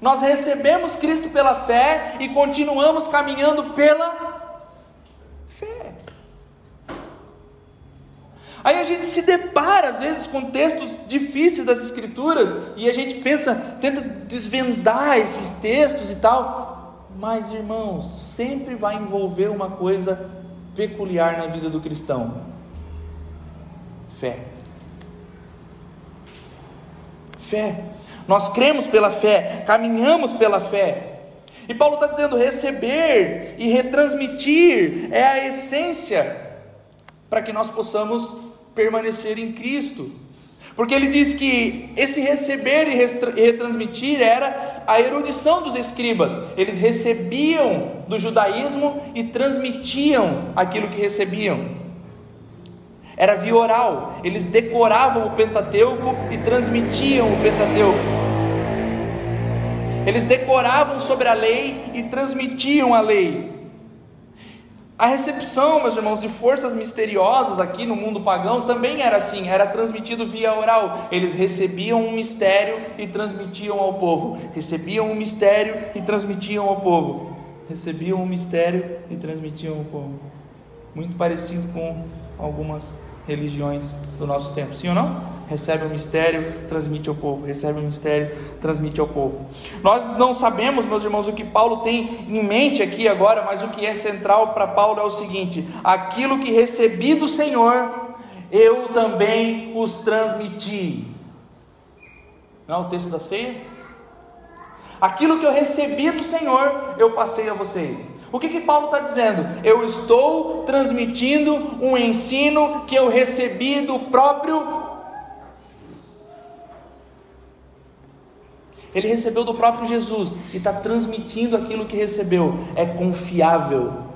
Nós recebemos Cristo pela fé e continuamos caminhando pela fé. Aí a gente se depara às vezes com textos difíceis das Escrituras e a gente pensa, tenta desvendar esses textos e tal. Mas irmãos, sempre vai envolver uma coisa peculiar na vida do cristão: fé. Fé. Nós cremos pela fé, caminhamos pela fé. E Paulo está dizendo: receber e retransmitir é a essência para que nós possamos permanecer em Cristo. Porque ele diz que esse receber e retransmitir era a erudição dos escribas. Eles recebiam do judaísmo e transmitiam aquilo que recebiam. Era via oral. Eles decoravam o Pentateuco e transmitiam o Pentateuco. Eles decoravam sobre a lei e transmitiam a lei. A recepção, meus irmãos, de forças misteriosas aqui no mundo pagão também era assim, era transmitido via oral. Eles recebiam um mistério e transmitiam ao povo. Recebiam um mistério e transmitiam ao povo. Recebiam um mistério e transmitiam ao povo. Muito parecido com algumas religiões do nosso tempo, sim ou não? Recebe o mistério, transmite ao povo, recebe o mistério, transmite ao povo. Nós não sabemos, meus irmãos, o que Paulo tem em mente aqui agora, mas o que é central para Paulo é o seguinte: aquilo que recebi do Senhor, eu também os transmiti. Não é o texto da ceia? Aquilo que eu recebi do Senhor, eu passei a vocês. O que, que Paulo está dizendo? Eu estou transmitindo um ensino que eu recebi do próprio. Ele recebeu do próprio Jesus e está transmitindo aquilo que recebeu. É confiável.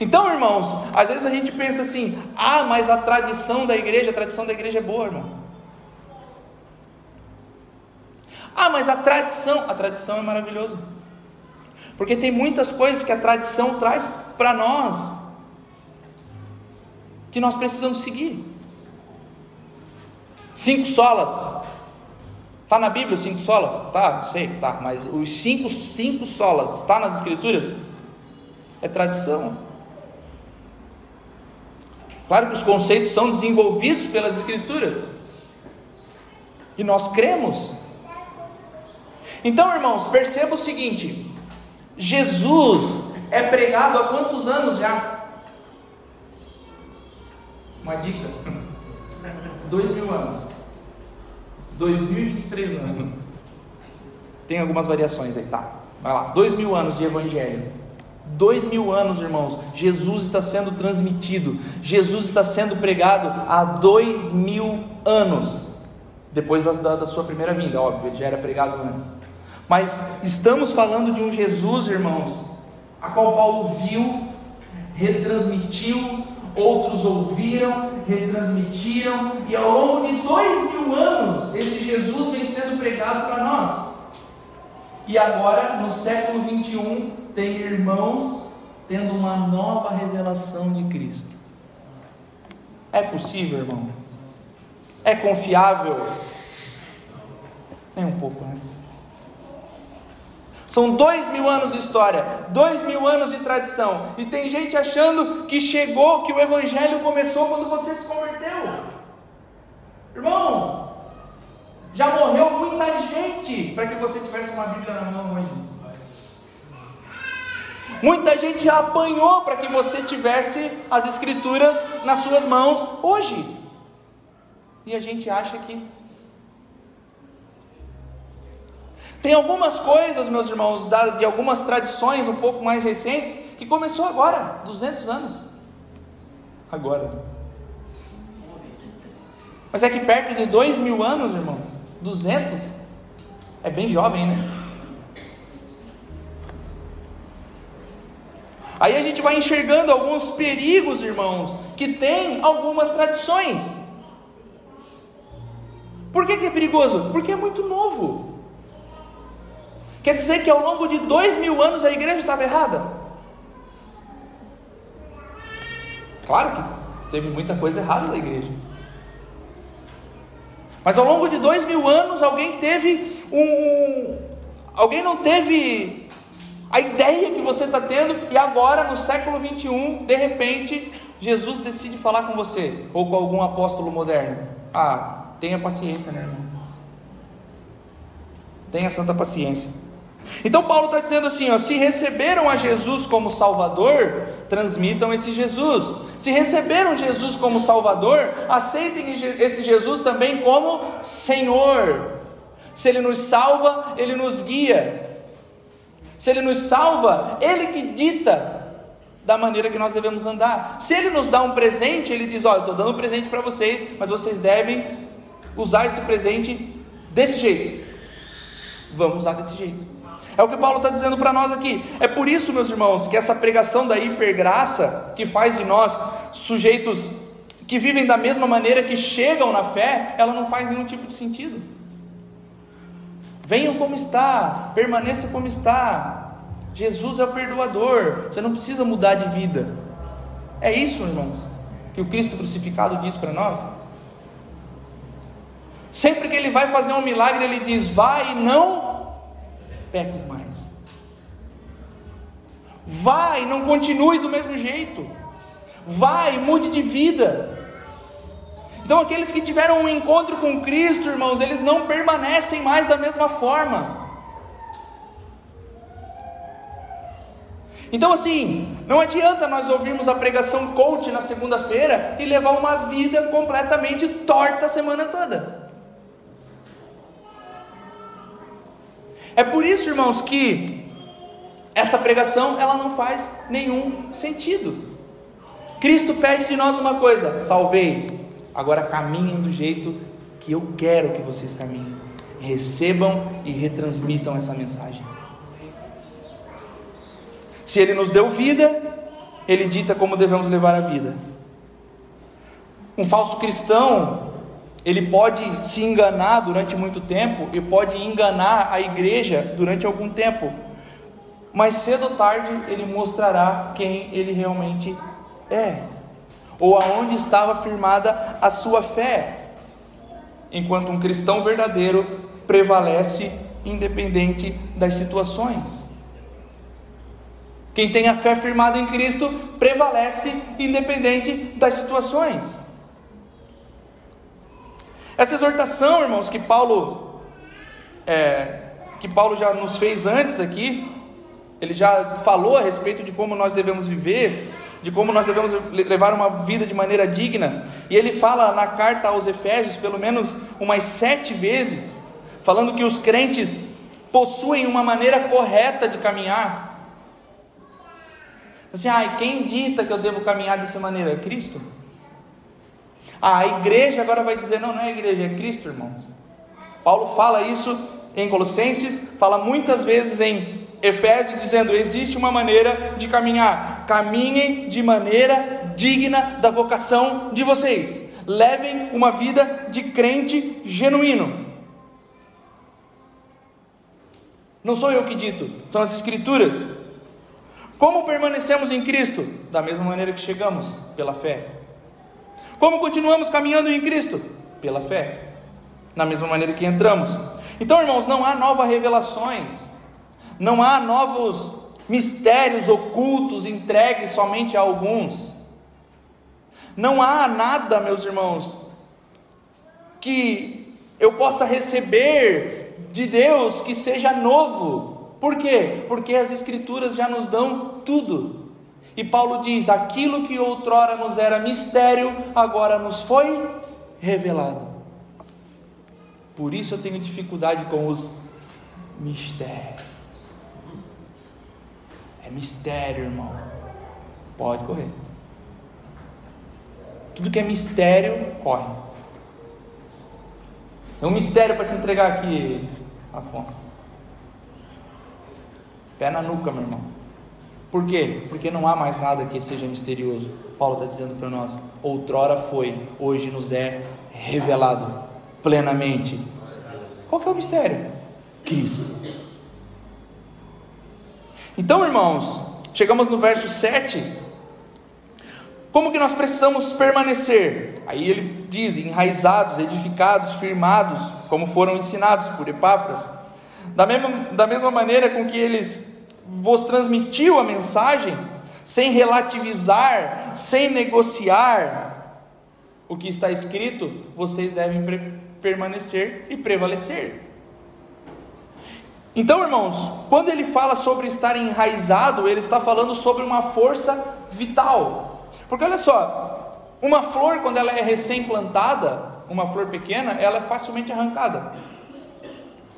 Então, irmãos, às vezes a gente pensa assim: ah, mas a tradição da igreja, a tradição da igreja é boa, irmão. Ah, mas a tradição, a tradição é maravilhoso. Porque tem muitas coisas que a tradição traz para nós que nós precisamos seguir. Cinco solas. Está na Bíblia os cinco solas? Tá, sei que tá, mas os cinco, cinco solas está nas Escrituras? É tradição. Claro que os conceitos são desenvolvidos pelas Escrituras. E nós cremos. Então, irmãos, perceba o seguinte: Jesus é pregado há quantos anos já? Uma dica: [LAUGHS] dois mil anos, 2023 anos. Tem algumas variações aí, tá? Vai lá, dois mil anos de evangelho. Dois mil anos, irmãos, Jesus está sendo transmitido, Jesus está sendo pregado há dois mil anos, depois da, da, da sua primeira vinda, óbvio, ele já era pregado antes. Mas estamos falando de um Jesus, irmãos, a qual Paulo viu, retransmitiu, outros ouviram, retransmitiram, e ao longo de dois mil anos, esse Jesus vem sendo pregado para nós. E agora, no século 21, tem irmãos tendo uma nova revelação de Cristo. É possível, irmão? É confiável? Nem um pouco, né? São dois mil anos de história, dois mil anos de tradição, e tem gente achando que chegou, que o Evangelho começou quando você se converteu. Irmão, já morreu muita gente para que você tivesse uma Bíblia na mão hoje. Muita gente já apanhou para que você tivesse as Escrituras nas suas mãos hoje. E a gente acha que. Tem algumas coisas, meus irmãos, de algumas tradições um pouco mais recentes, que começou agora, 200 anos. Agora. Mas é que perto de dois mil anos, irmãos, 200, é bem jovem, né? Aí a gente vai enxergando alguns perigos, irmãos, que tem algumas tradições. Por que, que é perigoso? Porque é muito novo. Quer dizer que ao longo de dois mil anos a igreja estava errada? Claro que teve muita coisa errada da igreja. Mas ao longo de dois mil anos alguém teve um. Alguém não teve a ideia que você está tendo, e agora no século 21, de repente, Jesus decide falar com você, ou com algum apóstolo moderno. Ah, tenha paciência, né, irmão? Tenha santa paciência. Então Paulo está dizendo assim: ó, se receberam a Jesus como Salvador, transmitam esse Jesus. Se receberam Jesus como Salvador, aceitem esse Jesus também como Senhor. Se Ele nos salva, Ele nos guia. Se Ele nos salva, Ele que dita da maneira que nós devemos andar. Se Ele nos dá um presente, Ele diz: Olha, estou dando um presente para vocês, mas vocês devem usar esse presente desse jeito. Vamos usar desse jeito. É o que Paulo está dizendo para nós aqui. É por isso, meus irmãos, que essa pregação da hipergraça, que faz de nós sujeitos que vivem da mesma maneira que chegam na fé, ela não faz nenhum tipo de sentido. Venham como está, permaneça como está. Jesus é o perdoador, você não precisa mudar de vida. É isso, irmãos, que o Cristo crucificado diz para nós. Sempre que ele vai fazer um milagre, ele diz: Vai e não peques mais. Vai, não continue do mesmo jeito. Vai, mude de vida. Então, aqueles que tiveram um encontro com Cristo, irmãos, eles não permanecem mais da mesma forma. Então, assim, não adianta nós ouvirmos a pregação coach na segunda-feira e levar uma vida completamente torta a semana toda. É por isso, irmãos, que essa pregação ela não faz nenhum sentido. Cristo pede de nós uma coisa: salvei, Agora caminhem do jeito que eu quero que vocês caminhem. Recebam e retransmitam essa mensagem. Se Ele nos deu vida, Ele dita como devemos levar a vida. Um falso cristão, ele pode se enganar durante muito tempo e pode enganar a igreja durante algum tempo, mas cedo ou tarde ele mostrará quem ele realmente é ou aonde estava firmada a sua fé. enquanto um cristão verdadeiro prevalece independente das situações. Quem tem a fé firmada em Cristo prevalece independente das situações. Essa exortação, irmãos, que Paulo é, que Paulo já nos fez antes aqui, ele já falou a respeito de como nós devemos viver, de como nós devemos levar uma vida de maneira digna. E ele fala na carta aos Efésios, pelo menos umas sete vezes, falando que os crentes possuem uma maneira correta de caminhar. Assim, ah, quem dita que eu devo caminhar dessa maneira? Cristo. A igreja agora vai dizer: não, não é a igreja, é Cristo, irmãos. Paulo fala isso em Colossenses, fala muitas vezes em Efésios, dizendo: existe uma maneira de caminhar, caminhem de maneira digna da vocação de vocês, levem uma vida de crente genuíno. Não sou eu que dito, são as Escrituras. Como permanecemos em Cristo? Da mesma maneira que chegamos, pela fé. Como continuamos caminhando em Cristo? Pela fé. Na mesma maneira que entramos. Então, irmãos, não há novas revelações, não há novos mistérios ocultos entregues somente a alguns. Não há nada, meus irmãos, que eu possa receber de Deus que seja novo. Por quê? Porque as Escrituras já nos dão tudo. E Paulo diz: aquilo que outrora nos era mistério, agora nos foi revelado. Por isso eu tenho dificuldade com os mistérios. É mistério, irmão. Pode correr. Tudo que é mistério, corre. Tem um mistério para te entregar aqui, Afonso. Pé na nuca, meu irmão. Por quê? Porque não há mais nada que seja misterioso. Paulo está dizendo para nós: outrora foi, hoje nos é revelado plenamente. Qual que é o mistério? Cristo. Então, irmãos, chegamos no verso 7. Como que nós precisamos permanecer? Aí ele diz: enraizados, edificados, firmados, como foram ensinados por Epáfras. Da mesma, da mesma maneira com que eles vos transmitiu a mensagem, sem relativizar, sem negociar o que está escrito, vocês devem permanecer e prevalecer. Então, irmãos, quando ele fala sobre estar enraizado, ele está falando sobre uma força vital. Porque olha só, uma flor, quando ela é recém-plantada, uma flor pequena, ela é facilmente arrancada.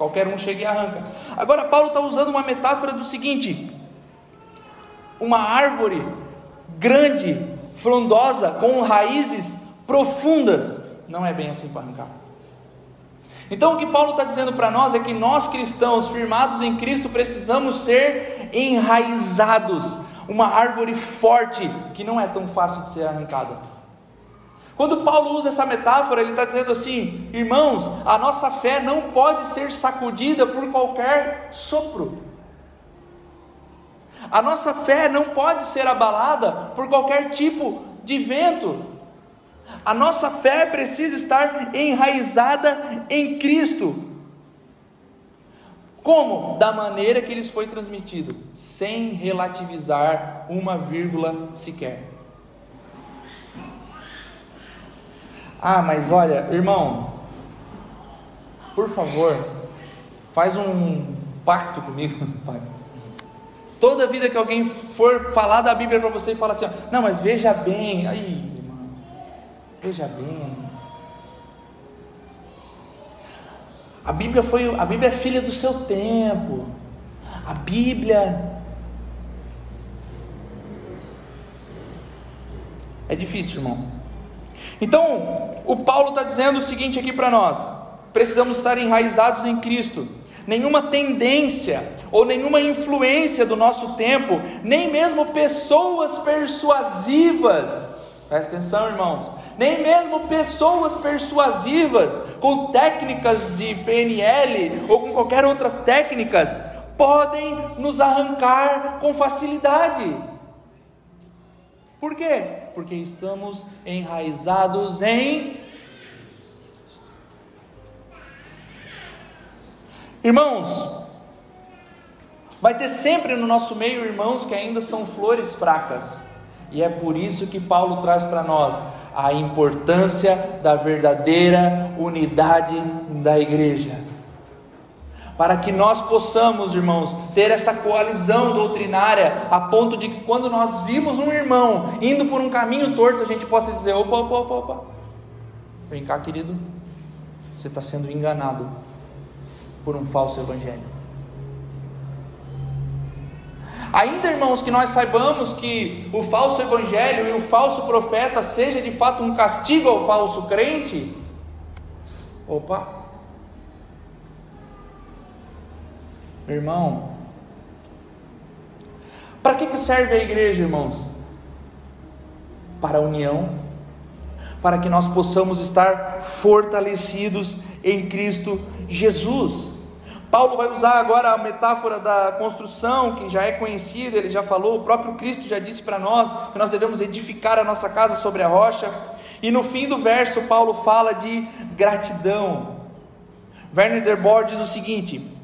Qualquer um chega e arranca. Agora, Paulo está usando uma metáfora do seguinte: uma árvore grande, frondosa, com raízes profundas, não é bem assim para arrancar. Então, o que Paulo está dizendo para nós é que nós cristãos, firmados em Cristo, precisamos ser enraizados, uma árvore forte que não é tão fácil de ser arrancada. Quando Paulo usa essa metáfora, ele está dizendo assim: irmãos, a nossa fé não pode ser sacudida por qualquer sopro. A nossa fé não pode ser abalada por qualquer tipo de vento. A nossa fé precisa estar enraizada em Cristo. Como? Da maneira que lhes foi transmitido, sem relativizar uma vírgula sequer. Ah, mas olha, irmão, por favor, faz um pacto comigo, [LAUGHS] pai. Toda vida que alguém for falar da Bíblia para você e falar assim, não, mas veja bem, aí, Veja bem. A Bíblia foi, a Bíblia é filha do seu tempo. A Bíblia é difícil, irmão. Então, o Paulo está dizendo o seguinte aqui para nós: precisamos estar enraizados em Cristo. Nenhuma tendência ou nenhuma influência do nosso tempo, nem mesmo pessoas persuasivas, presta atenção, irmãos, nem mesmo pessoas persuasivas, com técnicas de PNL ou com qualquer outras técnicas, podem nos arrancar com facilidade. Por quê? Porque estamos enraizados em. Irmãos, vai ter sempre no nosso meio irmãos que ainda são flores fracas. E é por isso que Paulo traz para nós a importância da verdadeira unidade da igreja. Para que nós possamos, irmãos, ter essa coalizão doutrinária, a ponto de que quando nós vimos um irmão indo por um caminho torto, a gente possa dizer: opa, opa, opa, opa, vem cá, querido, você está sendo enganado por um falso evangelho. Ainda, irmãos, que nós saibamos que o falso evangelho e o falso profeta seja de fato um castigo ao falso crente. Opa! Irmão, para que, que serve a igreja, irmãos? Para a união, para que nós possamos estar fortalecidos em Cristo Jesus. Paulo vai usar agora a metáfora da construção, que já é conhecida, ele já falou, o próprio Cristo já disse para nós que nós devemos edificar a nossa casa sobre a rocha. E no fim do verso, Paulo fala de gratidão. Werner Derbord diz o seguinte: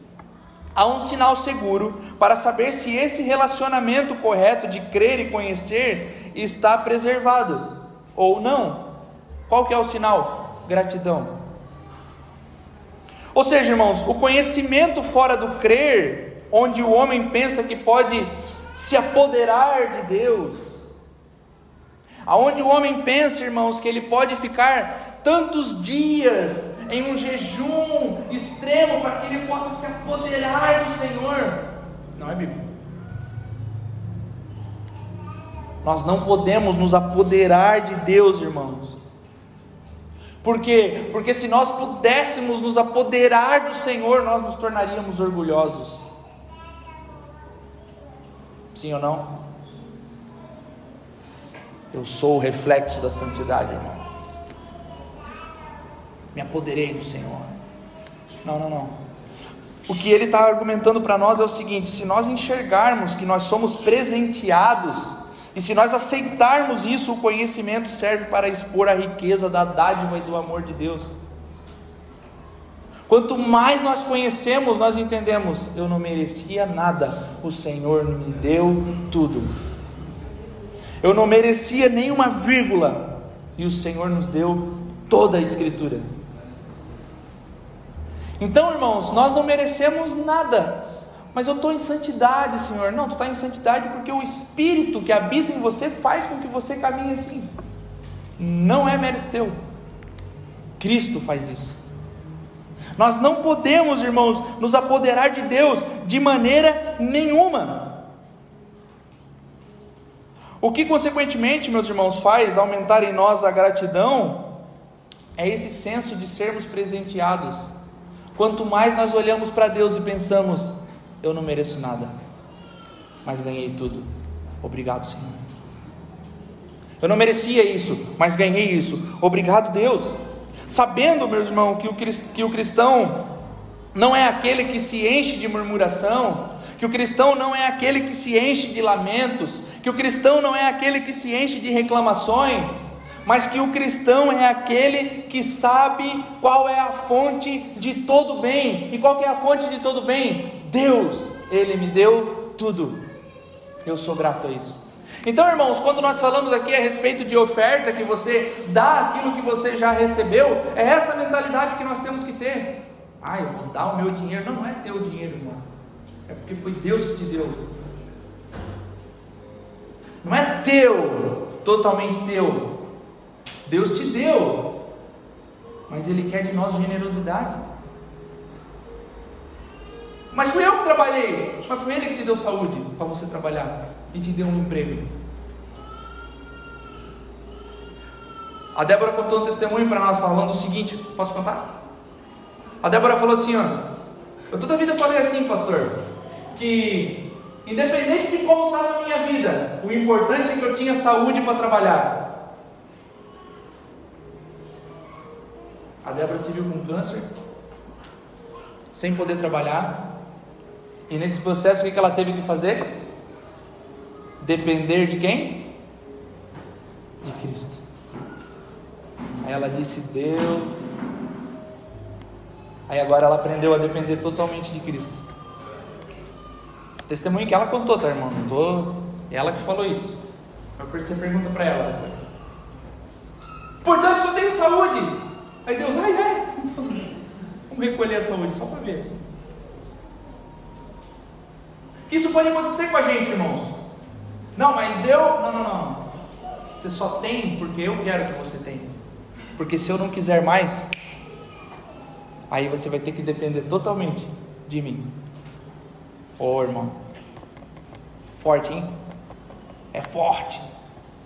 há um sinal seguro para saber se esse relacionamento correto de crer e conhecer está preservado ou não. Qual que é o sinal? Gratidão. Ou seja, irmãos, o conhecimento fora do crer, onde o homem pensa que pode se apoderar de Deus, aonde o homem pensa, irmãos, que ele pode ficar tantos dias em um jejum extremo para que ele possa se apoderar do Senhor, não é Bíblia. Nós não podemos nos apoderar de Deus, irmãos. Por quê? Porque se nós pudéssemos nos apoderar do Senhor, nós nos tornaríamos orgulhosos. Sim ou não? Eu sou o reflexo da santidade, irmão. Me apoderei do Senhor. Não, não, não. O que ele está argumentando para nós é o seguinte: se nós enxergarmos que nós somos presenteados e se nós aceitarmos isso, o conhecimento serve para expor a riqueza da dádiva e do amor de Deus. Quanto mais nós conhecemos, nós entendemos: eu não merecia nada, o Senhor me deu tudo. Eu não merecia nenhuma vírgula, e o Senhor nos deu toda a Escritura. Então, irmãos, nós não merecemos nada, mas eu estou em santidade, Senhor. Não, tu está em santidade porque o Espírito que habita em você faz com que você caminhe assim. Não é mérito teu. Cristo faz isso. Nós não podemos, irmãos, nos apoderar de Deus de maneira nenhuma. O que, consequentemente, meus irmãos, faz aumentar em nós a gratidão é esse senso de sermos presenteados. Quanto mais nós olhamos para Deus e pensamos, eu não mereço nada, mas ganhei tudo. Obrigado, Senhor. Eu não merecia isso, mas ganhei isso. Obrigado, Deus. Sabendo, meu irmão, que o, cristão não é aquele que se enche de murmuração, que o cristão não é aquele que se enche de lamentos, que o cristão não é aquele que se enche de reclamações, mas que o cristão é aquele que sabe qual é a fonte de todo bem. E qual é a fonte de todo bem? Deus, Ele me deu tudo. Eu sou grato a isso. Então, irmãos, quando nós falamos aqui a respeito de oferta, que você dá aquilo que você já recebeu, é essa mentalidade que nós temos que ter. Ah, eu vou dar o meu dinheiro. Não, não é teu dinheiro, irmão. É porque foi Deus que te deu. Não é teu, totalmente teu. Deus te deu. Mas Ele quer de nós generosidade. Mas fui eu que trabalhei. Mas foi ele que te deu saúde para você trabalhar e te deu um emprego. A Débora contou um testemunho para nós falando o seguinte: posso contar? A Débora falou assim: ó, eu toda a vida falei assim, pastor, que independente de como estava a minha vida, o importante é que eu tinha saúde para trabalhar. A Débora se viu com câncer, sem poder trabalhar, e nesse processo o que ela teve que fazer? Depender de quem? De Cristo. Aí ela disse: Deus, Aí agora ela aprendeu a depender totalmente de Cristo. Esse testemunho que ela contou, tá, irmão? Não tô... Ela que falou isso. Mas você pergunta para ela depois. Importante que eu tenho saúde. Aí Deus, ai, é. Vamos recolher a saúde, só para ver assim. Isso pode acontecer com a gente, irmãos. Não, mas eu. Não, não, não. Você só tem porque eu quero que você tenha. Porque se eu não quiser mais, aí você vai ter que depender totalmente de mim. Ô oh, irmão. Forte, hein? É forte.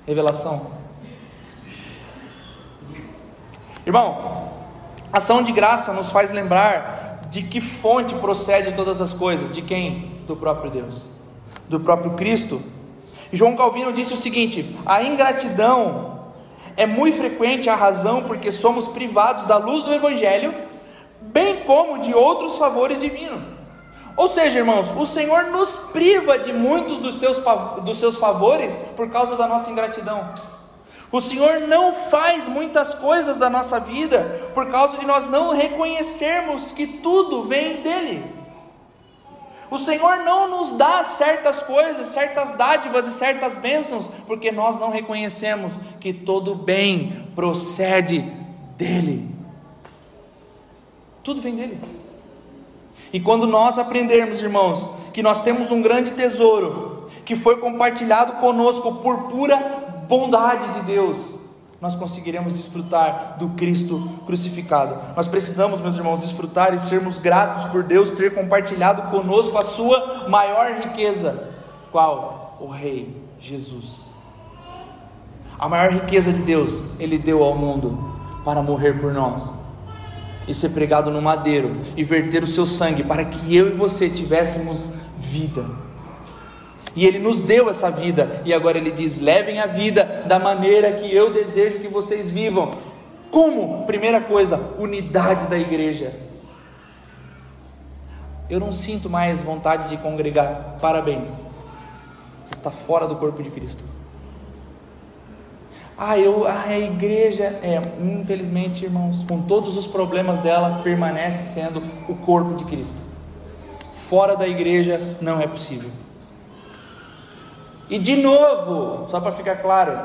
Revelação. Irmão, ação de graça nos faz lembrar de que fonte procede todas as coisas, de quem? Do próprio Deus, do próprio Cristo. João Calvino disse o seguinte: a ingratidão é muito frequente a razão porque somos privados da luz do Evangelho, bem como de outros favores divinos. Ou seja, irmãos, o Senhor nos priva de muitos dos seus, dos seus favores por causa da nossa ingratidão. O Senhor não faz muitas coisas da nossa vida por causa de nós não reconhecermos que tudo vem dEle. O Senhor não nos dá certas coisas, certas dádivas e certas bênçãos, porque nós não reconhecemos que todo bem procede dEle. Tudo vem dEle. E quando nós aprendermos, irmãos, que nós temos um grande tesouro, que foi compartilhado conosco por pura bondade de Deus, nós conseguiremos desfrutar do Cristo crucificado. Nós precisamos, meus irmãos, desfrutar e sermos gratos por Deus ter compartilhado conosco a sua maior riqueza. Qual? O Rei Jesus. A maior riqueza de Deus, Ele deu ao mundo para morrer por nós e ser pregado no madeiro e verter o seu sangue para que eu e você tivéssemos vida. E Ele nos deu essa vida, e agora Ele diz: levem a vida da maneira que eu desejo que vocês vivam. Como? Primeira coisa, unidade da igreja. Eu não sinto mais vontade de congregar. Parabéns. Você está fora do corpo de Cristo. Ah, eu, ah, a igreja, é, infelizmente, irmãos, com todos os problemas dela, permanece sendo o corpo de Cristo. Fora da igreja não é possível. E de novo, só para ficar claro,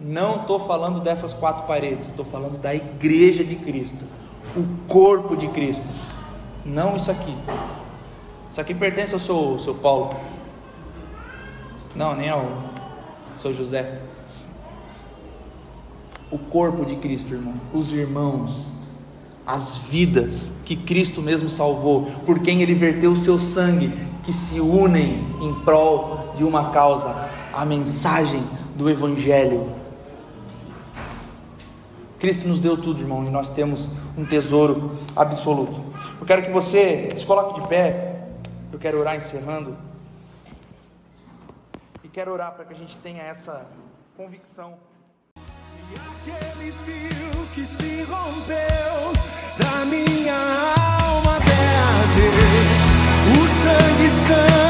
não estou falando dessas quatro paredes, estou falando da igreja de Cristo, o corpo de Cristo, não isso aqui. Isso aqui pertence ao seu, seu Paulo, não, nem ao seu José. O corpo de Cristo, irmão, os irmãos, as vidas que Cristo mesmo salvou, por quem ele verteu o seu sangue, que se unem em prol de uma causa, a mensagem do Evangelho. Cristo nos deu tudo, irmão, e nós temos um tesouro absoluto. Eu quero que você se coloque de pé. Eu quero orar encerrando. E quero orar para que a gente tenha essa convicção. E aquele fio que se rompeu da minha alma até o sangue sangue.